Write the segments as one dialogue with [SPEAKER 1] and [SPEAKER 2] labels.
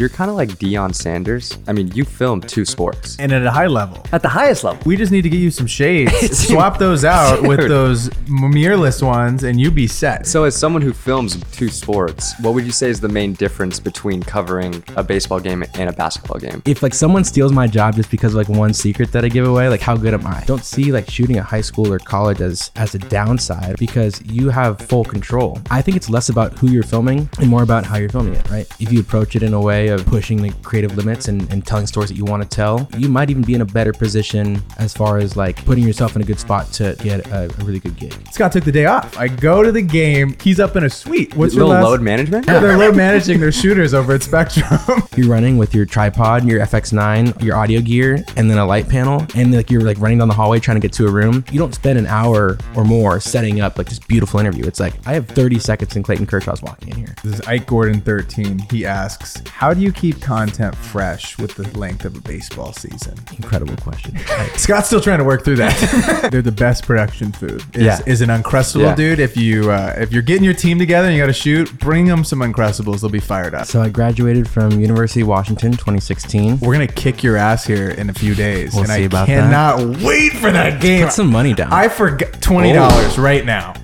[SPEAKER 1] You're kind of like Deion Sanders. I mean, you filmed two sports
[SPEAKER 2] and at a high level.
[SPEAKER 1] at the highest level.
[SPEAKER 2] We just need to get you some shades. Swap those out with those mirrorless ones, and you be set.
[SPEAKER 1] So, as someone who films two sports, what would you say is the main difference between covering a baseball game and a basketball game?
[SPEAKER 3] if like someone steals my job just because of like one secret that I give away, like how good am I? Don't see like shooting at high school or college as as a downside because you have full control. I think it's less about who you're filming and more about how you're filming it, right? If you approach it in a way of pushing the creative limits and, and telling stories that you want to tell, you might even be in a better position as far as like putting yourself in a good spot to get a, a really good gig.
[SPEAKER 2] Scott took the day off. I go to the game. He's up in a suite. What's your
[SPEAKER 1] little
[SPEAKER 2] last?
[SPEAKER 1] load management?
[SPEAKER 2] Yeah, they're load managing their shooters over at Spectrum.
[SPEAKER 3] you're running with your tripod, your FX9, your audio gear, and then a light panel, and like you're like running down the hallway trying to get to a room. You don't spend an hour or more setting up like this beautiful interview. It's like I have 30 seconds and Clayton Kershaw's walking in here.
[SPEAKER 2] this is Ike Gordon 13. He asks, "How do you keep content fresh with the length of a baseball season?"
[SPEAKER 3] Incredible question.
[SPEAKER 2] Scott's still trying to work through that. They're the best production food. Is,
[SPEAKER 1] Yeah.
[SPEAKER 2] is an uncrustable,
[SPEAKER 1] Yeah.
[SPEAKER 2] dude. If you uh, if you're getting your team together and you got to shoot, bring them some uncrustables. They'll be fired up.
[SPEAKER 3] so I graduated from University of Washington 2016.
[SPEAKER 2] We're gonna kick your ass here in a few days,
[SPEAKER 3] We'll
[SPEAKER 2] and I cannot wait for that game.
[SPEAKER 3] Put some money down.
[SPEAKER 2] I forgot twenty dollars right now.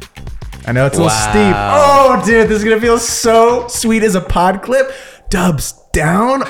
[SPEAKER 2] I know it's a little
[SPEAKER 1] Wow.
[SPEAKER 2] steep. Oh, dude, this is gonna feel so sweet as a pod clip. Dubs down.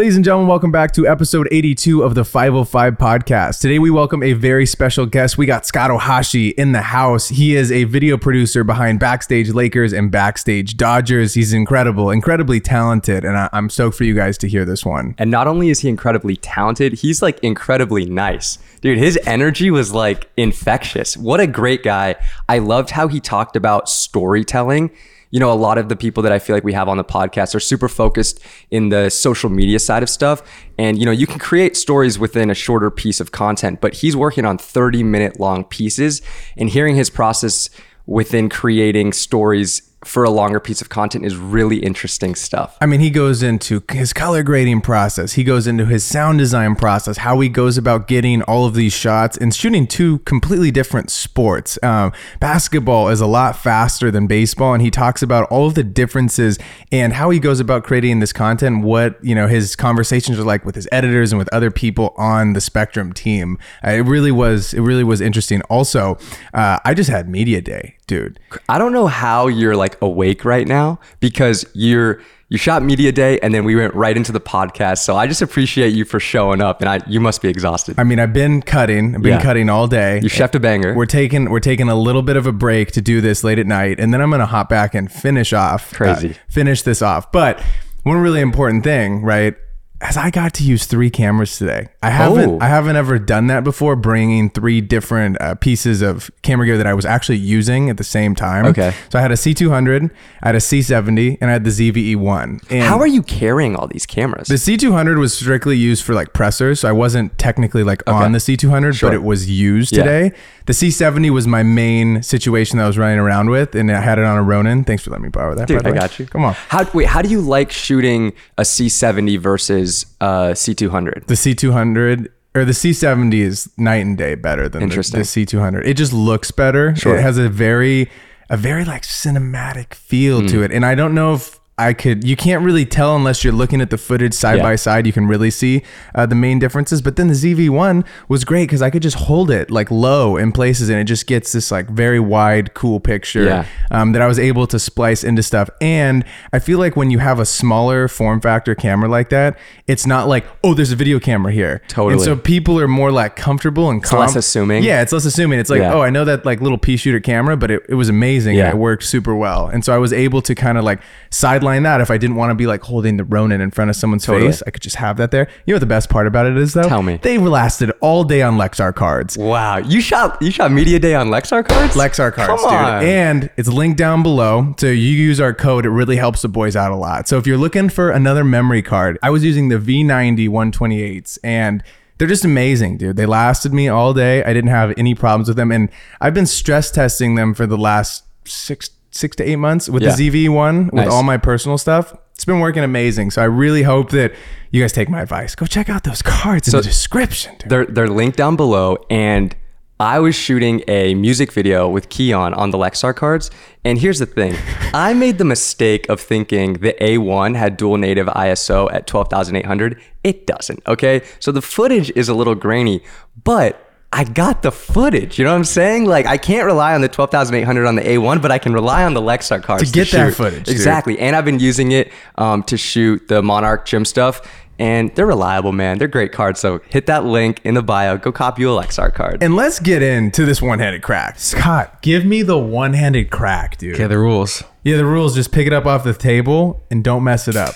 [SPEAKER 2] Ladies and gentlemen, welcome back to episode 82 of the 505 podcast. Today we welcome a very special guest. We got Scott Ohashi in the house. He is a video producer behind Backstage Lakers and Backstage Dodgers. He's incredible, incredibly talented, and I- I'm stoked for you guys to hear this one.
[SPEAKER 1] And not only is he incredibly talented, he's like incredibly nice. Dude, his energy was like infectious. What a great guy. I loved how he talked about storytelling. You know, a lot of the people that I feel like we have on the podcast are super focused in the social media side of stuff. And, you know, you can create stories within a shorter piece of content, but he's working on 30 minute long pieces and hearing his process within creating stories for a longer piece of content is really interesting stuff.
[SPEAKER 2] I mean, he goes into his color grading process. He goes into his sound design process, how he goes about getting all of these shots and shooting two completely different sports. Um, basketball is a lot faster than baseball, and he talks about all of the differences and how he goes about creating this content. What you know, his conversations are like with his editors and with other people on the Spectrum team. Uh, it really was. It really was interesting. Also, uh, I just had media day, dude.
[SPEAKER 1] I don't know how you're like awake right now because you're you shot media day and then we went right into the podcast. So I just appreciate you for showing up and I you must be exhausted.
[SPEAKER 2] I mean, I've been cutting. I've been
[SPEAKER 1] Yeah.
[SPEAKER 2] cutting all day.
[SPEAKER 1] You chefed a banger.
[SPEAKER 2] We're taking we're taking a little bit of a break to do this late at night, and then I'm gonna hop back and finish off. uh,
[SPEAKER 1] Crazy.
[SPEAKER 2] finish this off. But one really important thing, right? As I got to use three cameras today, I haven't
[SPEAKER 1] Oh.
[SPEAKER 2] I haven't ever done that before. Bringing three different uh, pieces of camera gear that I was actually using at the same time.
[SPEAKER 1] Okay.
[SPEAKER 2] So I had a C200, I had a C70, and I had the ZVE1. And
[SPEAKER 1] how are you carrying all these cameras?
[SPEAKER 2] the C200 was strictly used for like pressers, so I wasn't technically like on the C200,
[SPEAKER 1] Sure.
[SPEAKER 2] but it was used
[SPEAKER 1] Yeah.
[SPEAKER 2] today. The C70 was my main situation that I was running around with, and I had it on a Ronin. Thanks for letting me borrow that.
[SPEAKER 1] Dude, I
[SPEAKER 2] way.
[SPEAKER 1] got you.
[SPEAKER 2] Come on.
[SPEAKER 1] How wait, how do you like shooting a C70 versus a C200?
[SPEAKER 2] The C200 or the C70 is night and day better than the, the C200. It just looks better.
[SPEAKER 1] Sure.
[SPEAKER 2] It has a very a very like cinematic feel
[SPEAKER 1] Hmm.
[SPEAKER 2] to it. And I don't know if I could you can't really tell unless you're looking at the footage side
[SPEAKER 1] Yeah.
[SPEAKER 2] by side you can really see uh, the main differences but then the ZV1 was great cuz I could just hold it like low in places and it just gets this like very wide cool picture
[SPEAKER 1] Yeah.
[SPEAKER 2] um, that I was able to splice into stuff. And I feel like when you have a smaller form factor camera like that, it's not like, oh, there's a video camera here.
[SPEAKER 1] Totally.
[SPEAKER 2] And so people are more like comfortable and
[SPEAKER 1] It's less assuming.
[SPEAKER 2] Yeah, it's less assuming. It's like,
[SPEAKER 1] Yeah.
[SPEAKER 2] oh, I know that like little pea shooter camera, but it, it was amazing.
[SPEAKER 1] Yeah.
[SPEAKER 2] And it worked super well. And so I was able to kind of like sideline that if I didn't want to be like holding the Ronin in front of someone's
[SPEAKER 1] Totally.
[SPEAKER 2] face. I could just have that there. You know what the best part about it is though?
[SPEAKER 1] Tell me.
[SPEAKER 2] They lasted all day on Lexar cards.
[SPEAKER 1] Wow, you shot you shot media day on Lexar cards?
[SPEAKER 2] Lexar cards,
[SPEAKER 1] Come
[SPEAKER 2] dude.
[SPEAKER 1] on.
[SPEAKER 2] And it's linked down below. So you use our code. It really helps the boys out a lot. So if you're looking for another memory card, I was using the V90 128s and they're just amazing, dude. They lasted me all day. I didn't have any problems with them. And I've been stress testing them for the last six six to eight months with
[SPEAKER 1] Yeah.
[SPEAKER 2] the ZV one with
[SPEAKER 1] Nice.
[SPEAKER 2] all my personal stuff. it's been working amazing. So I really hope that you guys take my advice. Go check out those cards in the description. dude.
[SPEAKER 1] They're they're linked down below, and I was shooting a music video with Keon on the Lexar cards. And here's the thing: I made the mistake of thinking the A1 had dual native ISO at 12,800. It doesn't. Okay, so the footage is a little grainy, but I got the footage. You know what I'm saying? Like I can't rely on the 12,800 on the A1, but I can rely on the Lexar cards to,
[SPEAKER 2] get that
[SPEAKER 1] shoot.
[SPEAKER 2] footage, dude.
[SPEAKER 1] Exactly. And I've been using it um, to shoot the Monarch gym stuff. And they're reliable, man. They're great cards. So hit that link in the bio. Go copy you a Lexar card.
[SPEAKER 2] and let's get into this one-handed crack. Scott, give me the one-handed crack, dude.
[SPEAKER 3] Okay, the rules.
[SPEAKER 2] Yeah, the rules just pick it up off the table and don't mess it up.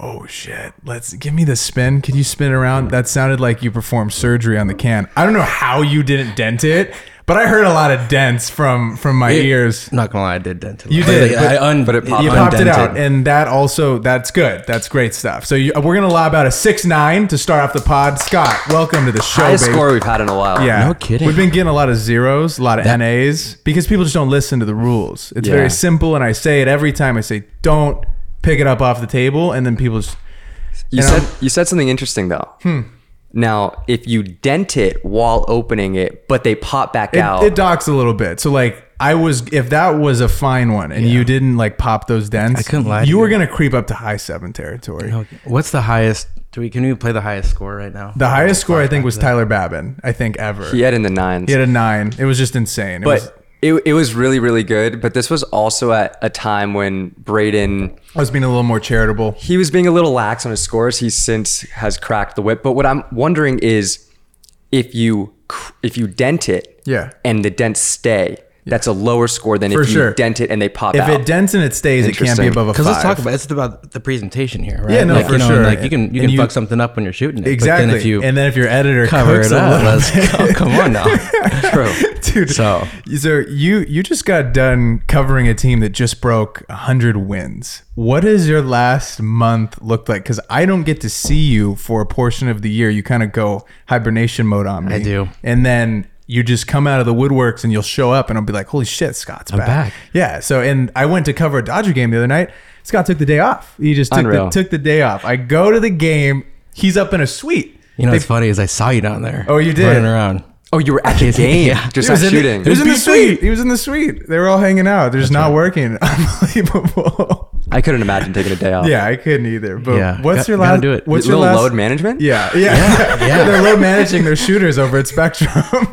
[SPEAKER 2] Oh shit. Let's give me the spin. can you spin around? That sounded like you performed surgery on the can. I don't know how you didn't dent it, but I heard a lot of dents from from my ears.
[SPEAKER 3] Not gonna lie, I did dent it.
[SPEAKER 2] You did, but-
[SPEAKER 3] I un-
[SPEAKER 1] but it popped
[SPEAKER 2] You
[SPEAKER 1] out.
[SPEAKER 2] popped it out, and that also that's good. That's great stuff. So you, we're gonna lob out a six nine to start off the pod. Scott, welcome to the show,
[SPEAKER 1] Highest
[SPEAKER 2] baby.
[SPEAKER 1] score we've had in a while.
[SPEAKER 2] Yeah,
[SPEAKER 3] No kidding.
[SPEAKER 2] We've been getting a lot of zeros, a lot of NAs because people just don't listen to the rules. It's
[SPEAKER 1] Yeah.
[SPEAKER 2] very simple, and I say it every time. I say, "Don't pick it up off the table," and then people just
[SPEAKER 1] You
[SPEAKER 2] You
[SPEAKER 1] said you said something interesting though.
[SPEAKER 2] Hmm.
[SPEAKER 1] Now, if you dent it while opening it, but they pop back
[SPEAKER 2] it,
[SPEAKER 1] out,
[SPEAKER 2] it docks a little bit. So like, I was if that was a fine one, and you didn't like pop those dents,
[SPEAKER 3] I couldn't lie to
[SPEAKER 2] You
[SPEAKER 3] you.
[SPEAKER 2] were gonna creep up to high seven territory.
[SPEAKER 3] What's the highest? Do we can we play the highest score right now?
[SPEAKER 2] The highest score I think was Tyler Babin. I think ever.
[SPEAKER 1] he had in the nines.
[SPEAKER 2] He had a nine. It was just insane. It was,
[SPEAKER 1] but it, it was really really good. But this was also at a time when Braden
[SPEAKER 2] I was being a little more charitable.
[SPEAKER 1] he was being a little lax on his scores. He since has cracked the whip. But what I'm wondering is if you if you dent it,
[SPEAKER 2] Yeah.
[SPEAKER 1] and the dents stay, that's a lower score than
[SPEAKER 2] For
[SPEAKER 1] if you
[SPEAKER 2] sure.
[SPEAKER 1] dent it and they pop
[SPEAKER 2] If
[SPEAKER 1] out.
[SPEAKER 2] it dents and it stays, it can't be
[SPEAKER 1] Interesting.
[SPEAKER 2] above a five.
[SPEAKER 3] Because let's talk about it's about the presentation here, right?
[SPEAKER 2] Yeah, no,
[SPEAKER 3] like,
[SPEAKER 2] for
[SPEAKER 3] you know,
[SPEAKER 2] sure.
[SPEAKER 3] Like you can you
[SPEAKER 2] And
[SPEAKER 3] can
[SPEAKER 2] you-
[SPEAKER 3] fuck something up when you're shooting it.
[SPEAKER 2] exactly.
[SPEAKER 3] But then if you
[SPEAKER 2] and then if your editor
[SPEAKER 3] cover
[SPEAKER 2] cooks
[SPEAKER 3] it
[SPEAKER 2] a
[SPEAKER 3] up,
[SPEAKER 2] little
[SPEAKER 3] let's go. Oh, come on now.
[SPEAKER 1] True.
[SPEAKER 2] dude.
[SPEAKER 3] So-
[SPEAKER 2] so you you just got done covering a team that just broke hundred wins. What does your last month look like? Because I don't get to see you for a portion of the year. You kind of go hibernation mode on me.
[SPEAKER 3] I do.
[SPEAKER 2] and then. You just come out of the woodworks and you'll show up and I'll be like, "Holy shit, Scott's back!"
[SPEAKER 3] back.
[SPEAKER 2] Yeah. So, and I went to cover a Dodger game the other night. Scott took the day off. He just took the,
[SPEAKER 1] Unreal.
[SPEAKER 2] took the day off. I go to the game. He's up in a suite.
[SPEAKER 3] You know
[SPEAKER 2] They-
[SPEAKER 3] what's funny is I saw you down there.
[SPEAKER 2] Oh, you did?
[SPEAKER 3] running around.
[SPEAKER 1] Oh, you were at the game,
[SPEAKER 3] Yeah.
[SPEAKER 1] just
[SPEAKER 2] He was
[SPEAKER 1] not
[SPEAKER 2] in the-
[SPEAKER 1] shooting.
[SPEAKER 2] he was in the suite. He was in the suite. They were all hanging out. They're just not working. Unbelievable.
[SPEAKER 1] I couldn't imagine taking a day off.
[SPEAKER 2] Yeah, I couldn't either. But
[SPEAKER 3] Yeah,
[SPEAKER 2] what's
[SPEAKER 3] got-
[SPEAKER 2] your
[SPEAKER 3] gotta
[SPEAKER 2] last?
[SPEAKER 3] do it.
[SPEAKER 2] What's your
[SPEAKER 1] little
[SPEAKER 2] last?
[SPEAKER 1] load management.
[SPEAKER 2] Yeah, yeah,
[SPEAKER 3] yeah.
[SPEAKER 2] They're load managing their shooters over at Spectrum.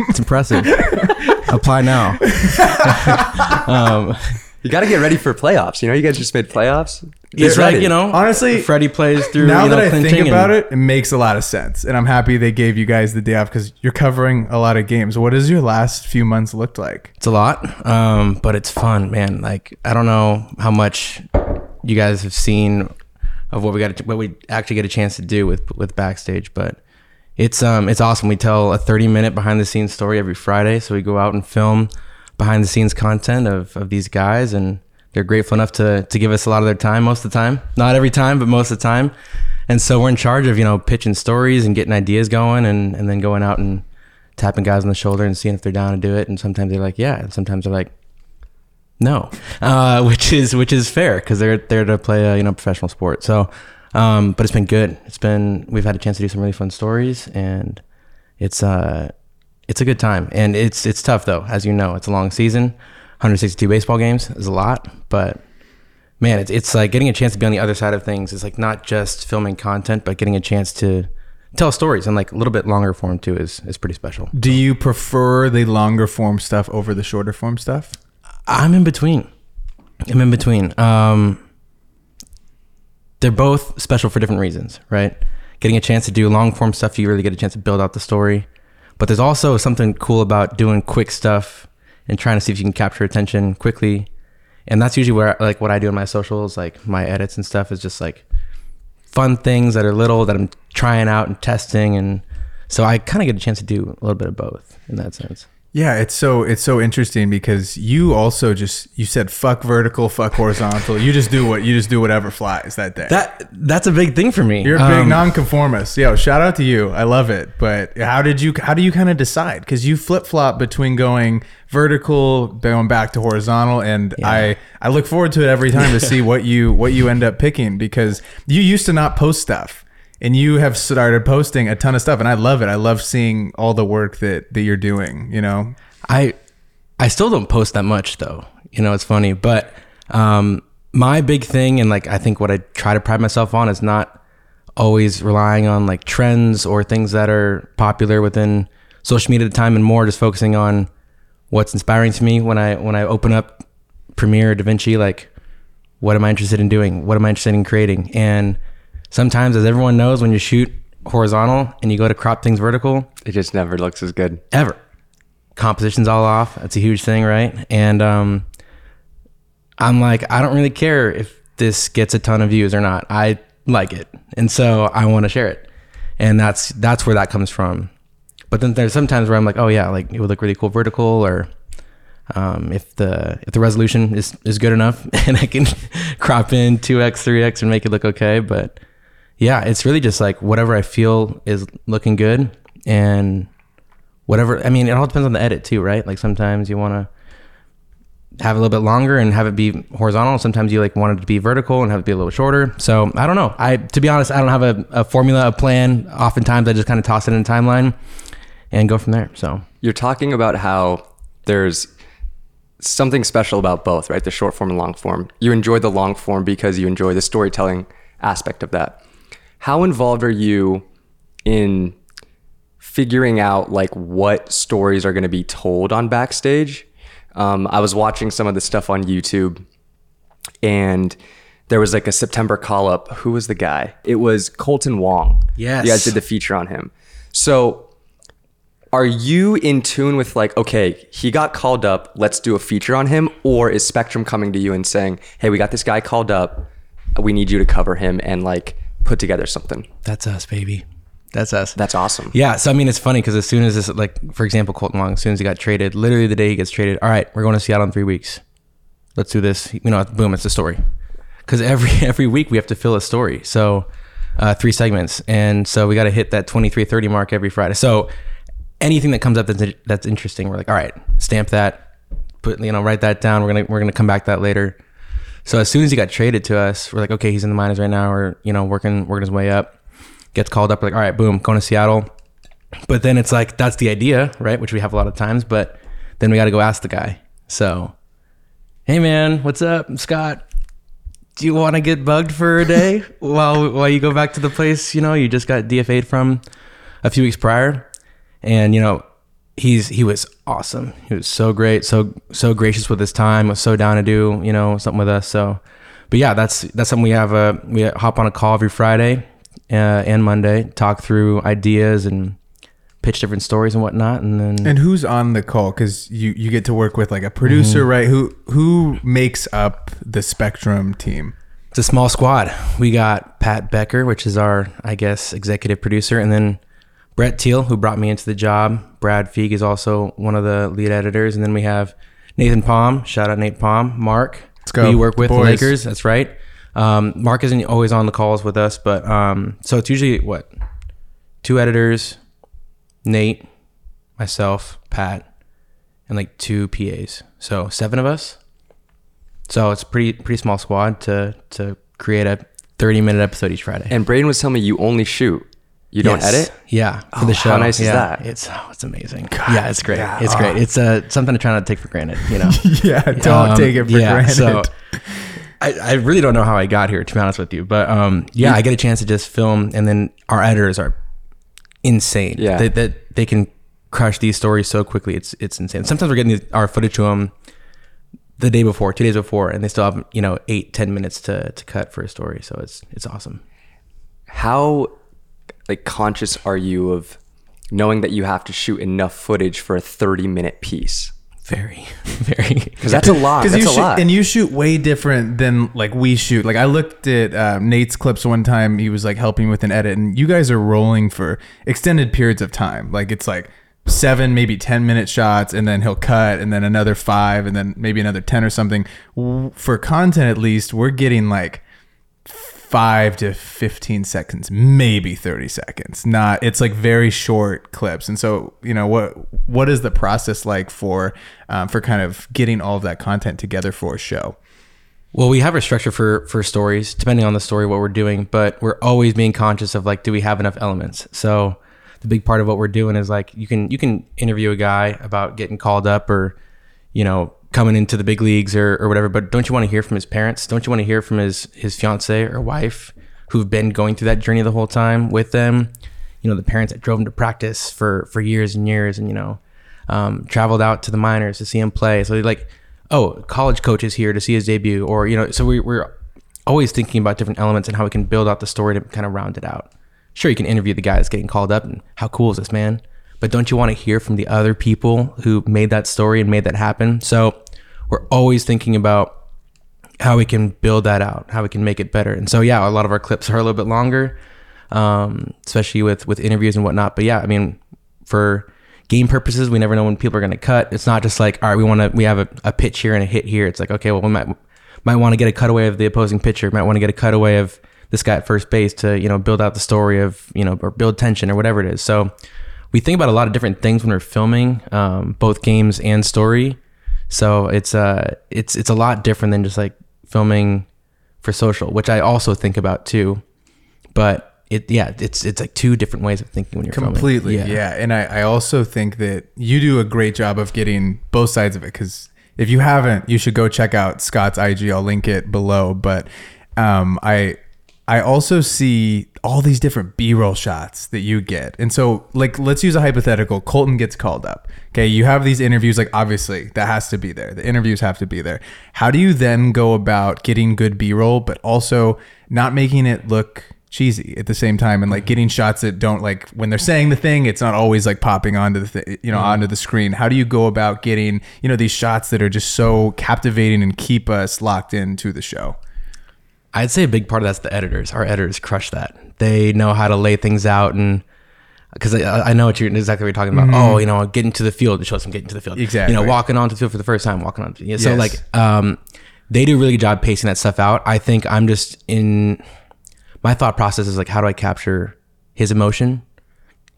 [SPEAKER 3] It's impressive. Apply now. um,
[SPEAKER 1] You got to get ready for playoffs. You know, you guys just made playoffs.
[SPEAKER 3] it's like
[SPEAKER 1] ready.
[SPEAKER 3] you know,
[SPEAKER 2] Honestly,
[SPEAKER 3] Freddie plays through.
[SPEAKER 2] now
[SPEAKER 3] you know,
[SPEAKER 2] that I think about it, it makes a lot of sense, and I'm happy they gave you guys the day off because you're covering a lot of games. What does your last few months looked like?
[SPEAKER 3] It's a lot, um, but it's fun, man. Like I don't know how much you guys have seen of what we got, what we actually get a chance to do with with backstage, but it's um it's awesome. We tell a 30 minute behind the scenes story every Friday, so we go out and film behind the scenes content of of these guys, and they're grateful enough to to give us a lot of their time most of the time, not every time, but most of the time. And so we're in charge of you know pitching stories and getting ideas going, and and then going out and tapping guys on the shoulder and seeing if they're down to do it. And sometimes they're like, yeah, and sometimes they're like, no, uh, which is which is fair because they're there to play a you know professional sport. So, um, but it's been good. It's been we've had a chance to do some really fun stories, and it's uh it's a good time. And it's it's tough though, as you know, it's a long season. 162 baseball games is a lot, but man, it's it's like getting a chance to be on the other side of things. It's like not just filming content, but getting a chance to tell stories and like a little bit longer form too is is pretty special.
[SPEAKER 2] Do you prefer the longer form stuff over the shorter form stuff?
[SPEAKER 3] I'm in between. I'm in between. Um, they're both special for different reasons, right? Getting a chance to do long form stuff, you really get a chance to build out the story. But there's also something cool about doing quick stuff and trying to see if you can capture attention quickly. And that's usually where like what I do in my socials, like my edits and stuff is just like fun things that are little that I'm trying out and testing and so I kind of get a chance to do a little bit of both in that sense.
[SPEAKER 2] Yeah, it's so it's so interesting because you also just you said fuck vertical, fuck horizontal. you just do what you just do whatever flies that day.
[SPEAKER 3] That that's a big thing for me.
[SPEAKER 2] You're a big
[SPEAKER 3] Um,
[SPEAKER 2] nonconformist. Yo, shout out to you. I love it. But how did you how do you kind of decide? Because you flip flop between going vertical, going back to horizontal, and I I look forward to it every time to see what you what you end up picking because you used to not post stuff. And you have started posting a ton of stuff, and I love it. I love seeing all the work that, that you're doing. You know,
[SPEAKER 3] I I still don't post that much though. You know, it's funny, but um, my big thing and like I think what I try to pride myself on is not always relying on like trends or things that are popular within social media at the time, and more just focusing on what's inspiring to me when I when I open up Premiere DaVinci. Like, what am I interested in doing? What am I interested in creating? And sometimes, as everyone knows, when you shoot horizontal and you go to crop things vertical,
[SPEAKER 1] It just never looks as good.
[SPEAKER 3] ever. Composition's all off. That's a huge thing, right? And um, I'm like, I don't really care if this gets a ton of views or not. I like it, and so I want to share it, and that's that's where that comes from. But then there's sometimes where I'm like, oh yeah, like it would look really cool vertical, or um, if the if the resolution is is good enough, and I can crop in two x, three x, and make it look okay. But yeah, it's really just like whatever I feel is looking good, and whatever. I mean, it all depends on the edit too, right? Like sometimes you want to have a little bit longer and have it be horizontal. Sometimes you like want it to be vertical and have it be a little shorter. So I don't know. I to be honest, I don't have a, a formula, a plan. Oftentimes I just kind of toss it in a timeline and go from there. So
[SPEAKER 1] You're talking about how there's something special about both, right? The short form and long form. You enjoy the long form because you enjoy the storytelling aspect of that. How involved are you in figuring out like what stories are going to be told on backstage? Um, I was watching some of the stuff on YouTube and there was like a September call up. Who was the guy? It was Kolten Wong.
[SPEAKER 3] Yes.
[SPEAKER 1] You guys did the feature on him. So are you in tune with like, okay, he got called up, let's do a feature on him? Or is Spectrum coming to you and saying, hey, we got this guy called up, we need you to cover him and like put together something?
[SPEAKER 3] that's us, baby. That's us.
[SPEAKER 1] That's awesome.
[SPEAKER 3] Yeah, so I mean, it's funny because as soon as this, like, for example, Kolten Wong, as soon as he got traded, literally the day he gets traded, all right, we're going to Seattle in three weeks. Let's do this. You know, boom, it's a story. Because every every week we have to fill a story. So uh, three segments, and so we got to hit that twenty three thirty mark every Friday. So anything that comes up that's that's interesting, we're like, all right, stamp that, put you know, write that down. We're gonna we're gonna come back to that later. So as soon as he got traded to us, we're like, okay, he's in the minors right now. We're you know working working his way up. Gets called up, like, all right, boom, going to Seattle. But then it's like that's the idea, right? Which we have a lot of times. But then we got to go ask the guy. So, hey man, what's up, Scott? Do you want to get bugged for a day while while you go back to the place you know you just got DFA'd from a few weeks prior? And you know he's he was awesome. He was so great, so so gracious with his time. Was so down to do you know something with us. So, but yeah, that's that's something we have. A we hop on a call every Friday uh, and Monday, talk through ideas and pitch different stories and whatnot, and then
[SPEAKER 2] And who's on the call? Because you you get to work with like a producer,
[SPEAKER 3] Mm-hmm.
[SPEAKER 2] right? Who who makes up the Spectrum team?
[SPEAKER 3] It's a small squad. We got Pat Becker, which is our, I guess, executive producer, and then Brett Teal, who brought me into the job. Brad Feig is also one of the lead editors, and then we have Nathan Palm. Shout out Nate Palm. Mark,
[SPEAKER 2] Let's go.
[SPEAKER 3] who you work with the
[SPEAKER 2] Boys.
[SPEAKER 3] Lakers. That's right. Um, Mark isn't always on the calls with us, but um, so it's usually what two editors, Nate, myself, Pat, and like two PAs. So seven of us. So it's pretty pretty small squad to to create a 30 minute episode each Friday.
[SPEAKER 1] And Braden was telling me you only shoot. You don't
[SPEAKER 3] Yes.
[SPEAKER 1] edit?
[SPEAKER 3] Yeah, for
[SPEAKER 1] Oh,
[SPEAKER 3] the
[SPEAKER 1] how
[SPEAKER 3] show.
[SPEAKER 1] nice is that?
[SPEAKER 3] It's oh, it's amazing. yeah, it's great.
[SPEAKER 2] yeah.
[SPEAKER 3] It's great. It's uh, something to try not to take for granted. You know.
[SPEAKER 2] Yeah, don't
[SPEAKER 3] Um,
[SPEAKER 2] take it for
[SPEAKER 3] yeah,
[SPEAKER 2] granted.
[SPEAKER 3] So I, I really don't know how I got here, to be honest with you. But um, yeah, I get a chance to just film, and then our editors are insane.
[SPEAKER 1] Yeah.
[SPEAKER 3] they, that they can crush these stories so quickly. It's it's insane. Sometimes we're getting our footage to them the day before, two days before, and they still have you know eight, ten minutes to to cut for a story. So it's it's awesome.
[SPEAKER 1] How like conscious are you of knowing that you have to shoot enough footage for a 30 minute piece?
[SPEAKER 3] Very, very.
[SPEAKER 1] Because that's a lot.
[SPEAKER 2] Because you
[SPEAKER 1] a
[SPEAKER 2] shoot
[SPEAKER 1] lot.
[SPEAKER 2] and you shoot way different than like we shoot. Like I looked at uh, Nate's clips one time. He was like helping with an edit, and you guys are rolling for extended periods of time. Like it's like seven, maybe 10 minute shots, and then he'll cut, and then another five, and then maybe another 10 or something. For content, at least, we're getting like five to 15 seconds, maybe 30 seconds. Not, it's like very short clips. And so, you know, what, what is the process like for, um, for kind of getting all of that content together for a show?
[SPEAKER 3] Well, we have a structure for for stories, depending on the story, what we're doing, but we're always being conscious of like, do we have enough elements? So the big part of what we're doing is like you can you can interview a guy about getting called up or you know coming into the big leagues or, or whatever, but don't you want to hear from his parents? Don't you want to hear from his his fiance or wife who've been going through that journey the whole time with them? You know, the parents that drove him to practice for for years and years, and you know, um, traveled out to the minors to see him play. So like oh, college coach is here to see his debut, or you know, so we, we're always thinking about different elements and how we can build out the story to kind of round it out. Sure, you can interview the guy that's getting called up and how cool is this man, but don't you want to hear from the other people who made that story and made that happen? So we're always thinking about how we can build that out, how we can make it better. And so yeah, a lot of our clips are a little bit longer, um, especially with with interviews and whatnot. But yeah, I mean, for game purposes, we never know when people are going to cut. It's not just like, all right, we want to, we have a, a pitch here and a hit here. It's like, okay, well, we might, might want to get a cutaway of the opposing pitcher, might want to get a cutaway of this guy at first base to, you know, build out the story of, you know, or build tension or whatever it is. So we think about a lot of different things when we're filming, um, both games and story. So it's, uh, it's, it's a lot different than just like filming for social, which I also think about too. But it yeah it's it's like two different ways of thinking when you're
[SPEAKER 2] completely
[SPEAKER 3] filming.
[SPEAKER 2] yeah. and I, I also think that you do a great job of getting both sides of it because if you haven't you should go check out scott's ig i'll link it below but um, i i also see all these different b-roll shots that you get. And so like let's use a hypothetical. Kolten gets called up. Okay you have these interviews like obviously that has to be there. The interviews have to be there. How do you then go about getting good b-roll but also not making it look cheesy at the same time and like getting shots that don't like when they're saying the thing it's not always like popping onto the th- you know onto the mm-hmm. screen. How do you go about getting you know these shots that are just so captivating and keep us locked into the show
[SPEAKER 3] I'd say a big part of that's the editors. Our editors crush that. They know how to lay things out and because I, I know what you're exactly what you're talking about. Oh, you know, getting to the field. It shows them getting to the field.
[SPEAKER 2] Mm-hmm. Exactly.
[SPEAKER 3] You know, walking onto the field for the first time, walking on. Yeah, so
[SPEAKER 2] Yes.
[SPEAKER 3] like, um, they do a really good job pacing that stuff out. I think I'm just in my thought process is like, how do I capture his emotion?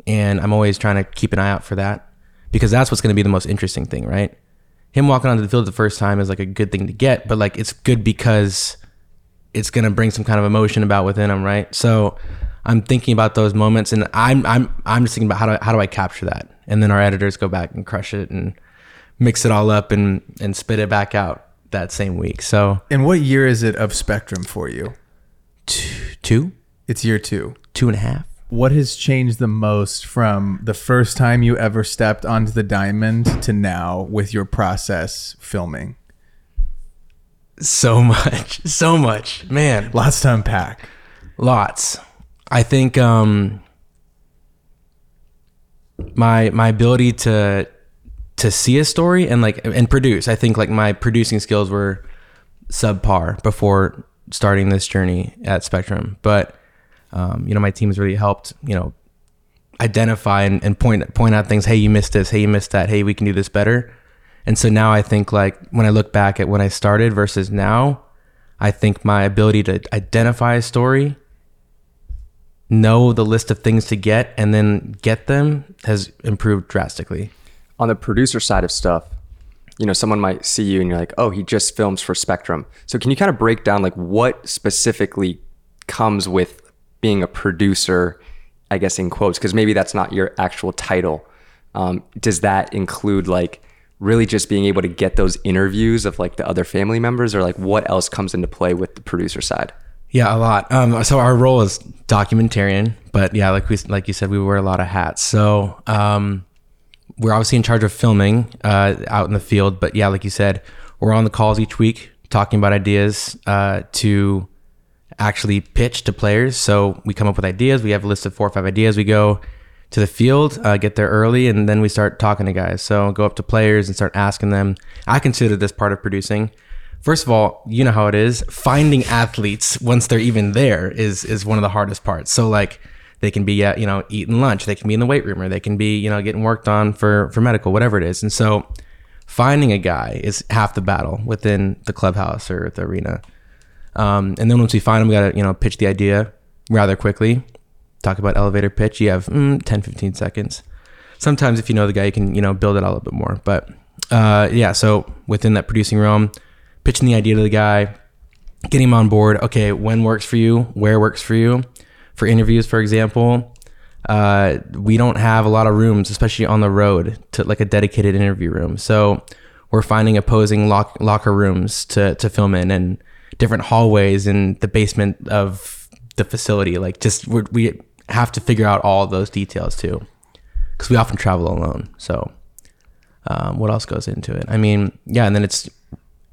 [SPEAKER 3] And I'm always trying to keep an eye out for that because that's what's going to be the most interesting thing, right? Him walking onto the field the first time is like a good thing to get, but like it's good because it's gonna bring some kind of emotion about within them, right? So I'm thinking about those moments, and I'm I'm I'm just thinking about how do I, how do I capture that, and then our editors go back and crush it and mix it all up and and spit it back out that same week. So
[SPEAKER 2] and what year is it of spectrum for you
[SPEAKER 3] two two
[SPEAKER 2] it's year two
[SPEAKER 3] two and a half.
[SPEAKER 2] what has changed the most from the first time you ever stepped onto the diamond to now with your process filming
[SPEAKER 3] So much, so much, man.
[SPEAKER 2] lots to unpack
[SPEAKER 3] Lots. I think um my my ability to to see a story and like and produce. I think like my producing skills were subpar before starting this journey at Spectrum, but um, you know my team's really helped. You know, identify and, and point point out things. Hey, you missed this. Hey, you missed that. Hey, we can do this better. And so now I think like when I look back at when I started versus now, I think my ability to identify a story, know the list of things to get, and then get them has improved drastically.
[SPEAKER 1] on the producer side of stuff, you know, someone might see you and you're like, oh, he just films for Spectrum. So can you kind of break down like what specifically comes with being a producer, I guess in quotes, because maybe that's not your actual title. Um, does that include like really just being able to get those interviews of like the other family members or like what else comes into play with the producer side?
[SPEAKER 3] Yeah, a lot. Um, so our role is documentarian, but yeah, like we like you said, we wear a lot of hats. So um, we're obviously in charge of filming uh, out in the field, but yeah, like you said, we're on the calls each week talking about ideas uh, to actually pitch to players. So we come up with ideas. We have a list of four or five ideas. We go to the field, uh, get there early, and then we start talking to guys. So go up to players and start asking them. I consider this part of producing. First of all, you know how it is. Finding athletes once they're even there is is one of the hardest parts. So like They can be at, you know, eating lunch. They can be in the weight room or they can be, you know, getting worked on for, for medical, whatever it is. And so finding a guy is half the battle within the clubhouse or the arena. Um, and then once we find him, we got to, you know, pitch the idea rather quickly. Talk about elevator pitch. You have mm, 10, 15 seconds. Sometimes if you know the guy, you can, you know, build it a little bit more. But uh, yeah, so within that producing realm, pitching the idea to the guy, getting him on board. Okay, when works for you? Where works for you? For interviews, for example, uh, we don't have a lot of rooms, especially on the road, to like a dedicated interview room. So we're finding opposing lock, locker rooms to to film in, and different hallways in the basement of the facility. Like just we have to figure out all those details too, because we often travel alone. So um, what else goes into it? I mean, yeah, and then it's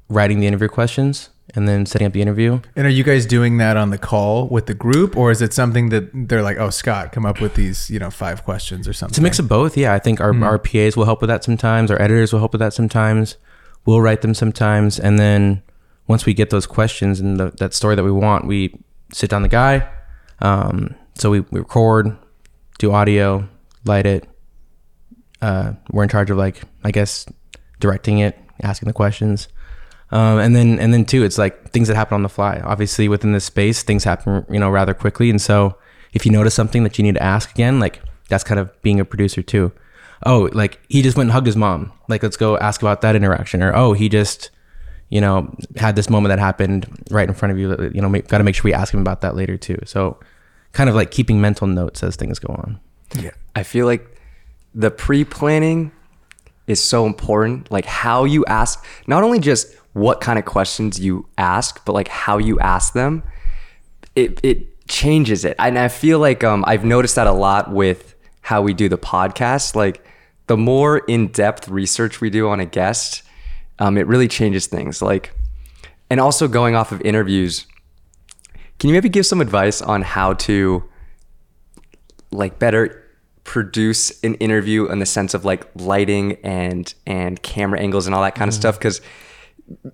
[SPEAKER 3] writing the interview questions and then setting up the interview.
[SPEAKER 2] And are you guys doing that on the call with the group, or is it something that they're like, "Oh, Scott, come up with these, you know, five questions or something"?
[SPEAKER 3] It's a mix of both. Yeah, I think our, our PAs will help with that sometimes. Our editors will help with that sometimes. We'll write them sometimes, and then once we get those questions and the, that story that we want, we sit down the guy. Um, so we, we record, do audio, light it. Uh, we're in charge of like I guess directing it, asking the questions. Um, and then and then too, it's like things that happen on the fly. Obviously, within this space, things happen you know rather quickly, and so if you notice something that you need to ask again, like that's kind of being a producer too. Oh, like he just went and hugged his mom. Like let's go ask about that interaction. Or oh, he just you know had this moment that happened right in front of you. You know, got to make sure we ask him about that later too. So kind of like keeping mental notes as things go on.
[SPEAKER 2] Yeah.
[SPEAKER 1] I feel like the pre-planning is so important. Like how you ask, not only just what kind of questions you ask, but like how you ask them. It it changes it, and I feel like um, I've noticed that a lot with how we do the podcast. Like the more in-depth research we do on a guest, um, it really changes things. Like, and also going off of interviews. Can you maybe give some advice on how to like better produce an interview in the sense of like lighting and and camera angles and all that kind of stuff? Because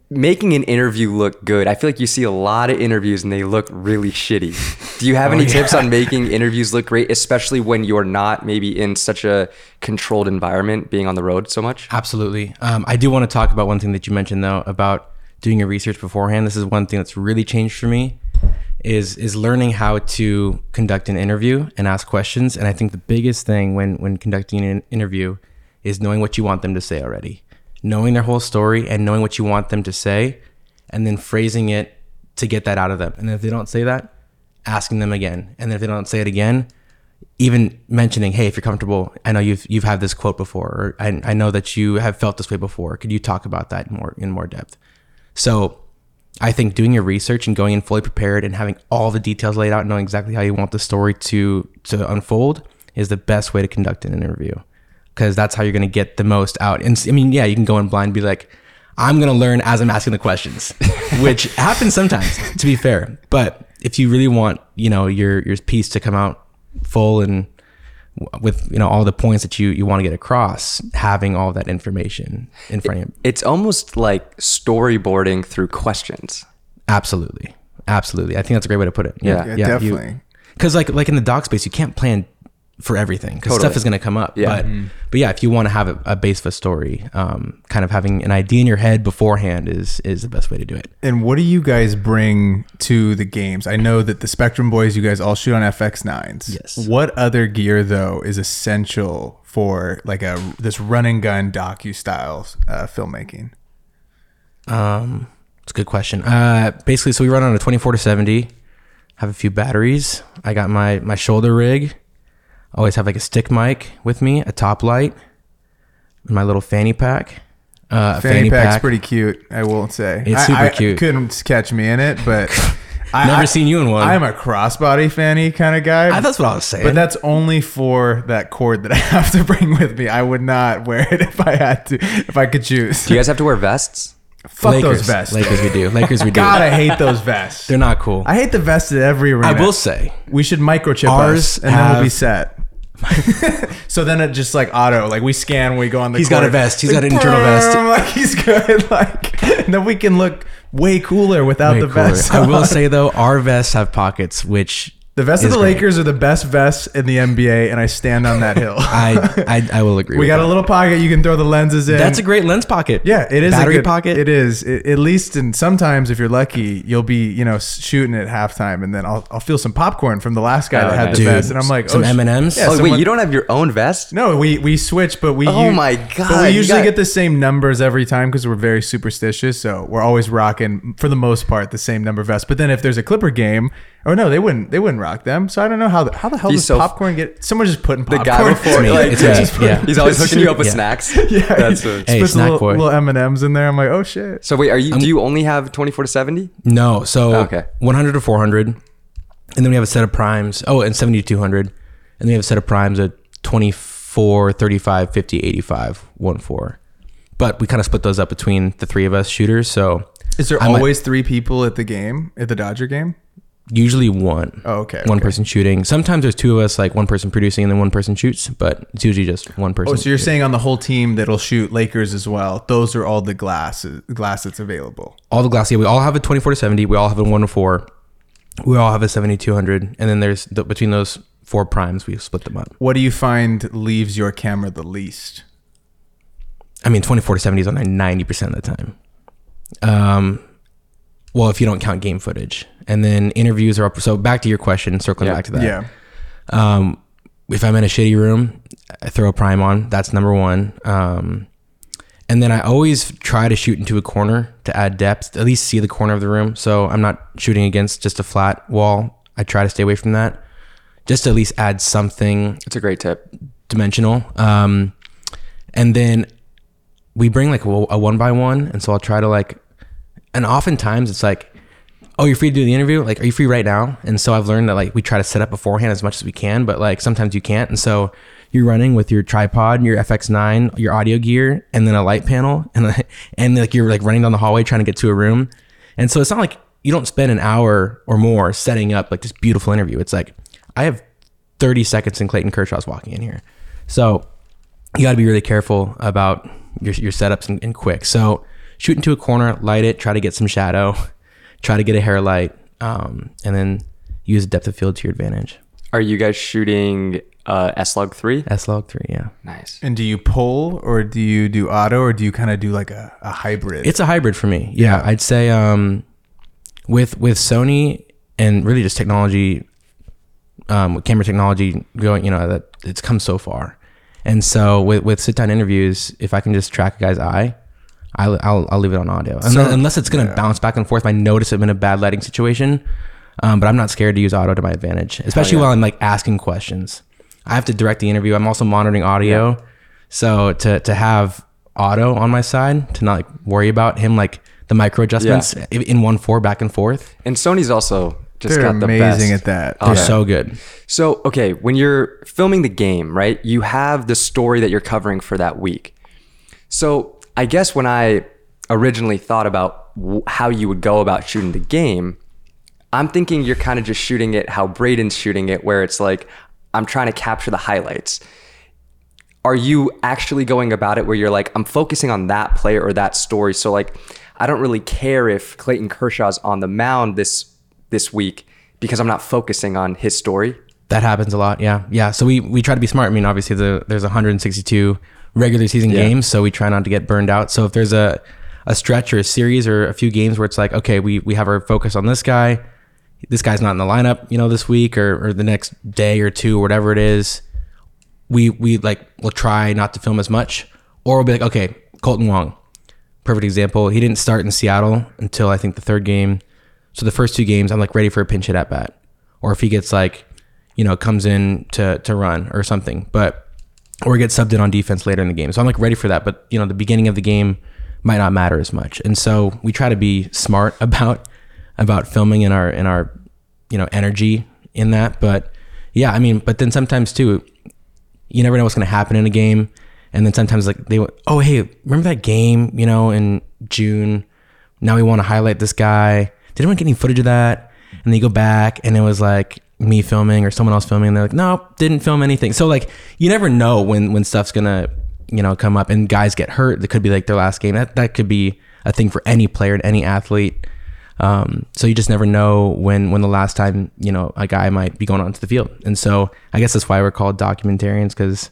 [SPEAKER 1] making an interview look good i feel like you see a lot of interviews and they look really shitty. Do you have any tips on making interviews look great especially when you're not maybe in such a controlled environment being on the road so much?
[SPEAKER 3] Absolutely. Um, I do want to talk about one thing that you mentioned though about doing your research beforehand. This is one thing that's really changed for me is is learning how to conduct an interview and ask questions. And I think the biggest thing when when conducting an interview is knowing what you want them to say already, knowing their whole story and knowing what you want them to say, and then phrasing it to get that out of them. And if they don't say that, asking them again. And if they don't say it again, even mentioning, hey, if you're comfortable, I know you've you've had this quote before, or I, I know that you have felt this way before. Could you talk about that more in more depth? So I think doing your research and going in fully prepared and having all the details laid out, knowing exactly how you want the story to to unfold, is the best way to conduct an interview, because that's how you're going to get the most out. And I mean, yeah, you can go in blind, and be like, I'm going to learn as I'm asking the questions, which happens sometimes, to be fair. But if you really want, you know, your your piece to come out full and with you know all the points that you you want to get across having all that information in front of you.
[SPEAKER 1] It's almost like storyboarding through questions.
[SPEAKER 3] Absolutely. Absolutely. I think that's a great way to put it.
[SPEAKER 1] Yeah.
[SPEAKER 2] Yeah,
[SPEAKER 3] you-
[SPEAKER 2] definitely.
[SPEAKER 3] because like like in the doc space you can't plan for everything because
[SPEAKER 1] Totally.
[SPEAKER 3] stuff is going to come up
[SPEAKER 1] Yeah.
[SPEAKER 3] but but yeah if you want to have a, a base of a story um kind of having an idea in your head beforehand is is the best way to do it
[SPEAKER 2] And what do you guys bring to the games? I know that the Spectrum Boys, you guys all shoot on FX9s.
[SPEAKER 3] Yes.
[SPEAKER 2] What other gear though is essential for like a this run and gun docu style uh, filmmaking?
[SPEAKER 3] Um, it's a good question. Uh, basically, so we run on a 24 to 70. Have a few batteries. I got my my shoulder rig. Always have like a stick mic with me, a top light, and my little fanny pack. Uh, a
[SPEAKER 2] Fanny, pack's pretty cute. I won't say
[SPEAKER 3] It's
[SPEAKER 2] I-
[SPEAKER 3] super
[SPEAKER 2] I,
[SPEAKER 3] cute.
[SPEAKER 2] couldn't catch me in it, but I,
[SPEAKER 3] Never
[SPEAKER 2] I-
[SPEAKER 3] seen you in one.
[SPEAKER 2] I'm a crossbody fanny kind of guy.
[SPEAKER 3] I, that's what I was saying.
[SPEAKER 2] but that's only for that cord that I have to bring with me. I would not wear it if I had to, if I could choose.
[SPEAKER 1] do you guys have to wear vests
[SPEAKER 2] Fuck
[SPEAKER 3] Lakers,
[SPEAKER 2] those vests.
[SPEAKER 3] Lakers, we do. Lakers, we do.
[SPEAKER 2] God, I hate those vests.
[SPEAKER 3] They're not cool.
[SPEAKER 2] I hate the vest at every arena.
[SPEAKER 3] I will say,
[SPEAKER 2] we should microchip
[SPEAKER 3] Ours
[SPEAKER 2] us, and then we'll be set. so then it just like auto, like we scan, when we go on the.
[SPEAKER 3] He's got a vest. He's
[SPEAKER 2] Like,
[SPEAKER 3] got an internal vest.
[SPEAKER 2] boom, Like he's good. Like and then we can look way cooler without
[SPEAKER 3] way
[SPEAKER 2] the
[SPEAKER 3] cooler.
[SPEAKER 2] vest.
[SPEAKER 3] I will say though, our vests have pockets, which
[SPEAKER 2] The vests of the
[SPEAKER 3] great.
[SPEAKER 2] Lakers are the best vests in the NBA, and I stand on that hill.
[SPEAKER 3] I, I I will agree.
[SPEAKER 2] we
[SPEAKER 3] with
[SPEAKER 2] got
[SPEAKER 3] that.
[SPEAKER 2] a little pocket you can throw the lenses in.
[SPEAKER 3] That's a great lens pocket.
[SPEAKER 2] yeah, it is
[SPEAKER 3] battery
[SPEAKER 2] a good,
[SPEAKER 3] pocket.
[SPEAKER 2] It is It- at least, and sometimes if you're lucky, you'll be you know shooting at halftime, and then I'll, I'll feel some popcorn from the last guy
[SPEAKER 1] Oh,
[SPEAKER 2] that had
[SPEAKER 1] nice.
[SPEAKER 2] the
[SPEAKER 3] Dude,
[SPEAKER 2] vest, and I'm like,
[SPEAKER 3] some
[SPEAKER 2] oh, sh-
[SPEAKER 3] M and M's.
[SPEAKER 2] Yeah,
[SPEAKER 1] oh wait, you don't have your own vest?
[SPEAKER 2] No, we we switch, but we.
[SPEAKER 1] Oh
[SPEAKER 2] u-
[SPEAKER 1] my
[SPEAKER 2] But
[SPEAKER 1] God,
[SPEAKER 2] we usually
[SPEAKER 1] got-
[SPEAKER 2] get the same numbers every time because we're very superstitious. So we're always rocking, for the most part, the same number vest. But then if there's a Clipper game, oh no, they wouldn't. They wouldn't rock them. So I don't know how the, how the hell
[SPEAKER 1] He's
[SPEAKER 2] does
[SPEAKER 1] so-
[SPEAKER 2] popcorn get? Someone just putting
[SPEAKER 1] The guy before,
[SPEAKER 3] me.
[SPEAKER 1] like,
[SPEAKER 3] It's
[SPEAKER 1] just-
[SPEAKER 3] Yeah.
[SPEAKER 1] he's always hooking you up with
[SPEAKER 3] Yeah.
[SPEAKER 1] snacks.
[SPEAKER 2] yeah,
[SPEAKER 1] That's
[SPEAKER 2] he
[SPEAKER 1] a-
[SPEAKER 3] Hey,
[SPEAKER 2] puts
[SPEAKER 3] snack
[SPEAKER 2] little,
[SPEAKER 3] boy.
[SPEAKER 2] little M and M's in there. I'm like, oh shit.
[SPEAKER 1] So wait, are you? do you only have 24 to 70?
[SPEAKER 3] No, so oh,
[SPEAKER 1] Okay.
[SPEAKER 3] 100 to 400, and then we have a set of primes. Oh, and 70 to 200, and then we have a set of primes at 24, 35, 50, 85, 1 4. But we kind of split those up between the three of us shooters. So
[SPEAKER 2] Is there
[SPEAKER 3] I might-
[SPEAKER 2] always three people at the game at the Dodger game?
[SPEAKER 3] Usually one.
[SPEAKER 2] Oh, okay.
[SPEAKER 3] One
[SPEAKER 2] okay.
[SPEAKER 3] person shooting. Sometimes there's two of us, like one person producing and then one person shoots, but it's usually just one person.
[SPEAKER 2] Oh, so you're saying on the whole team that'll shoot Lakers as well? Those are all the glass glass that's available.
[SPEAKER 3] all the glass. Yeah, we all have a 24 to 70. We all have a 1 to 4. We all have a 70 200. And then there's the, between those four primes, we split them up.
[SPEAKER 2] What do you find leaves your camera the least?
[SPEAKER 3] I mean, 24 to 70 is on there 90% of the time. Um, well, if you don't count game footage. And then interviews are up. So back to your question, circling
[SPEAKER 1] Yeah.
[SPEAKER 3] back to that.
[SPEAKER 2] Yeah.
[SPEAKER 3] Um, if I'm in a shitty room, I throw a prime on. That's number one. Um, and then I always try to shoot into a corner to add depth, at least see the corner of the room. So I'm not shooting against just a flat wall. I try to stay away from that, just to at least add something
[SPEAKER 1] It's a great tip.
[SPEAKER 3] dimensional. Um, and then we bring like a, a one by one, and so I'll try to like, and oftentimes it's like, oh, you're free to do the interview. Like, are you free right now? And so I've learned that like we try to set up beforehand as much as we can, but like sometimes you can't. And so you're running with your tripod, your FX9, your audio gear, and then a light panel, and and like you're like running down the hallway trying to get to a room. And so it's not like you don't spend an hour or more setting up like this beautiful interview. It's like I have 30 seconds and Clayton Kershaw's walking in here. So you got to be really careful about your, your setups and, and quick. So shoot into a corner, light it, try to get some shadow, try to get a hair light, um, and then use depth of field to your advantage.
[SPEAKER 1] Are you guys shooting uh, S-Log 3?
[SPEAKER 3] S log three, yeah.
[SPEAKER 1] Nice.
[SPEAKER 2] And do you pull or do you do auto or do you kind of do like a, a hybrid?
[SPEAKER 3] It's a hybrid for me. Yeah, I'd say um, with with Sony and really just technology, um, with camera technology going, you know, that it's come so far. And so with with sit down interviews, if I can just track a guy's eye, I'll I'll, I'll leave it on audio, unless,
[SPEAKER 2] So-
[SPEAKER 3] unless it's gonna bounce back and forth. If I notice I'm in a bad lighting situation, um, but I'm not scared to use auto to my advantage, especially
[SPEAKER 1] yeah.
[SPEAKER 3] while I'm like asking questions. I have to direct the interview. I'm also monitoring audio, so to to have auto on my side to not like worry about him like the micro adjustments i- in one four back and forth.
[SPEAKER 1] And Sony's also just
[SPEAKER 2] They're
[SPEAKER 1] got the
[SPEAKER 2] amazing
[SPEAKER 1] best.
[SPEAKER 2] at that.
[SPEAKER 3] They're
[SPEAKER 1] Yeah.
[SPEAKER 3] so good.
[SPEAKER 1] So, okay, when you're filming the game, right, you have the story that you're covering for that week. So, I guess when I originally thought about w- how you would go about shooting the game, I'm thinking you're kind of just shooting it how Braden's shooting it, where it's like, I'm trying to capture the highlights. Are you actually going about it where you're like, I'm focusing on that player or that story? So, like, I don't really care if Clayton Kershaw's on the mound this this week because I'm not focusing on his story.
[SPEAKER 3] That happens a lot. Yeah, yeah. So we we try to be smart. I mean, obviously the, there's 162 regular season
[SPEAKER 1] Yeah.
[SPEAKER 3] games, so we try not to get burned out. So if there's a a stretch or a series or a few games where it's like, okay, we we have our focus on this guy. This guy's not in the lineup, you know, this week or, or the next day or two, or whatever it is. We we like we'll try not to film as much, or we'll be like, okay, Kolten Wong, perfect example. He didn't start in Seattle until I think the third game. So the first two games, I'm like ready for a pinch hit at bat, or if he gets like, you know, comes in to to run or something, but or get subbed in on defense later in the game. So I'm like ready for that. But you know, the beginning of the game might not matter as much, and so we try to be smart about about filming in our in our you know energy in that. But yeah, I mean, but then sometimes too, you never know what's going to happen in a game. And then sometimes like they, oh hey, remember that game? You know, in June. Now we want to highlight this guy. Did anyone get any footage of that? And they go back, and it was like me filming or someone else filming. And they're like, nope, didn't film anything. So like, you never know when when stuff's gonna you know come up, and guys get hurt. That could be like their last game. That that could be a thing for any player and any athlete. Um, so you just never know when when the last time you know a guy might be going onto the field. And so I guess that's why we're called documentarians because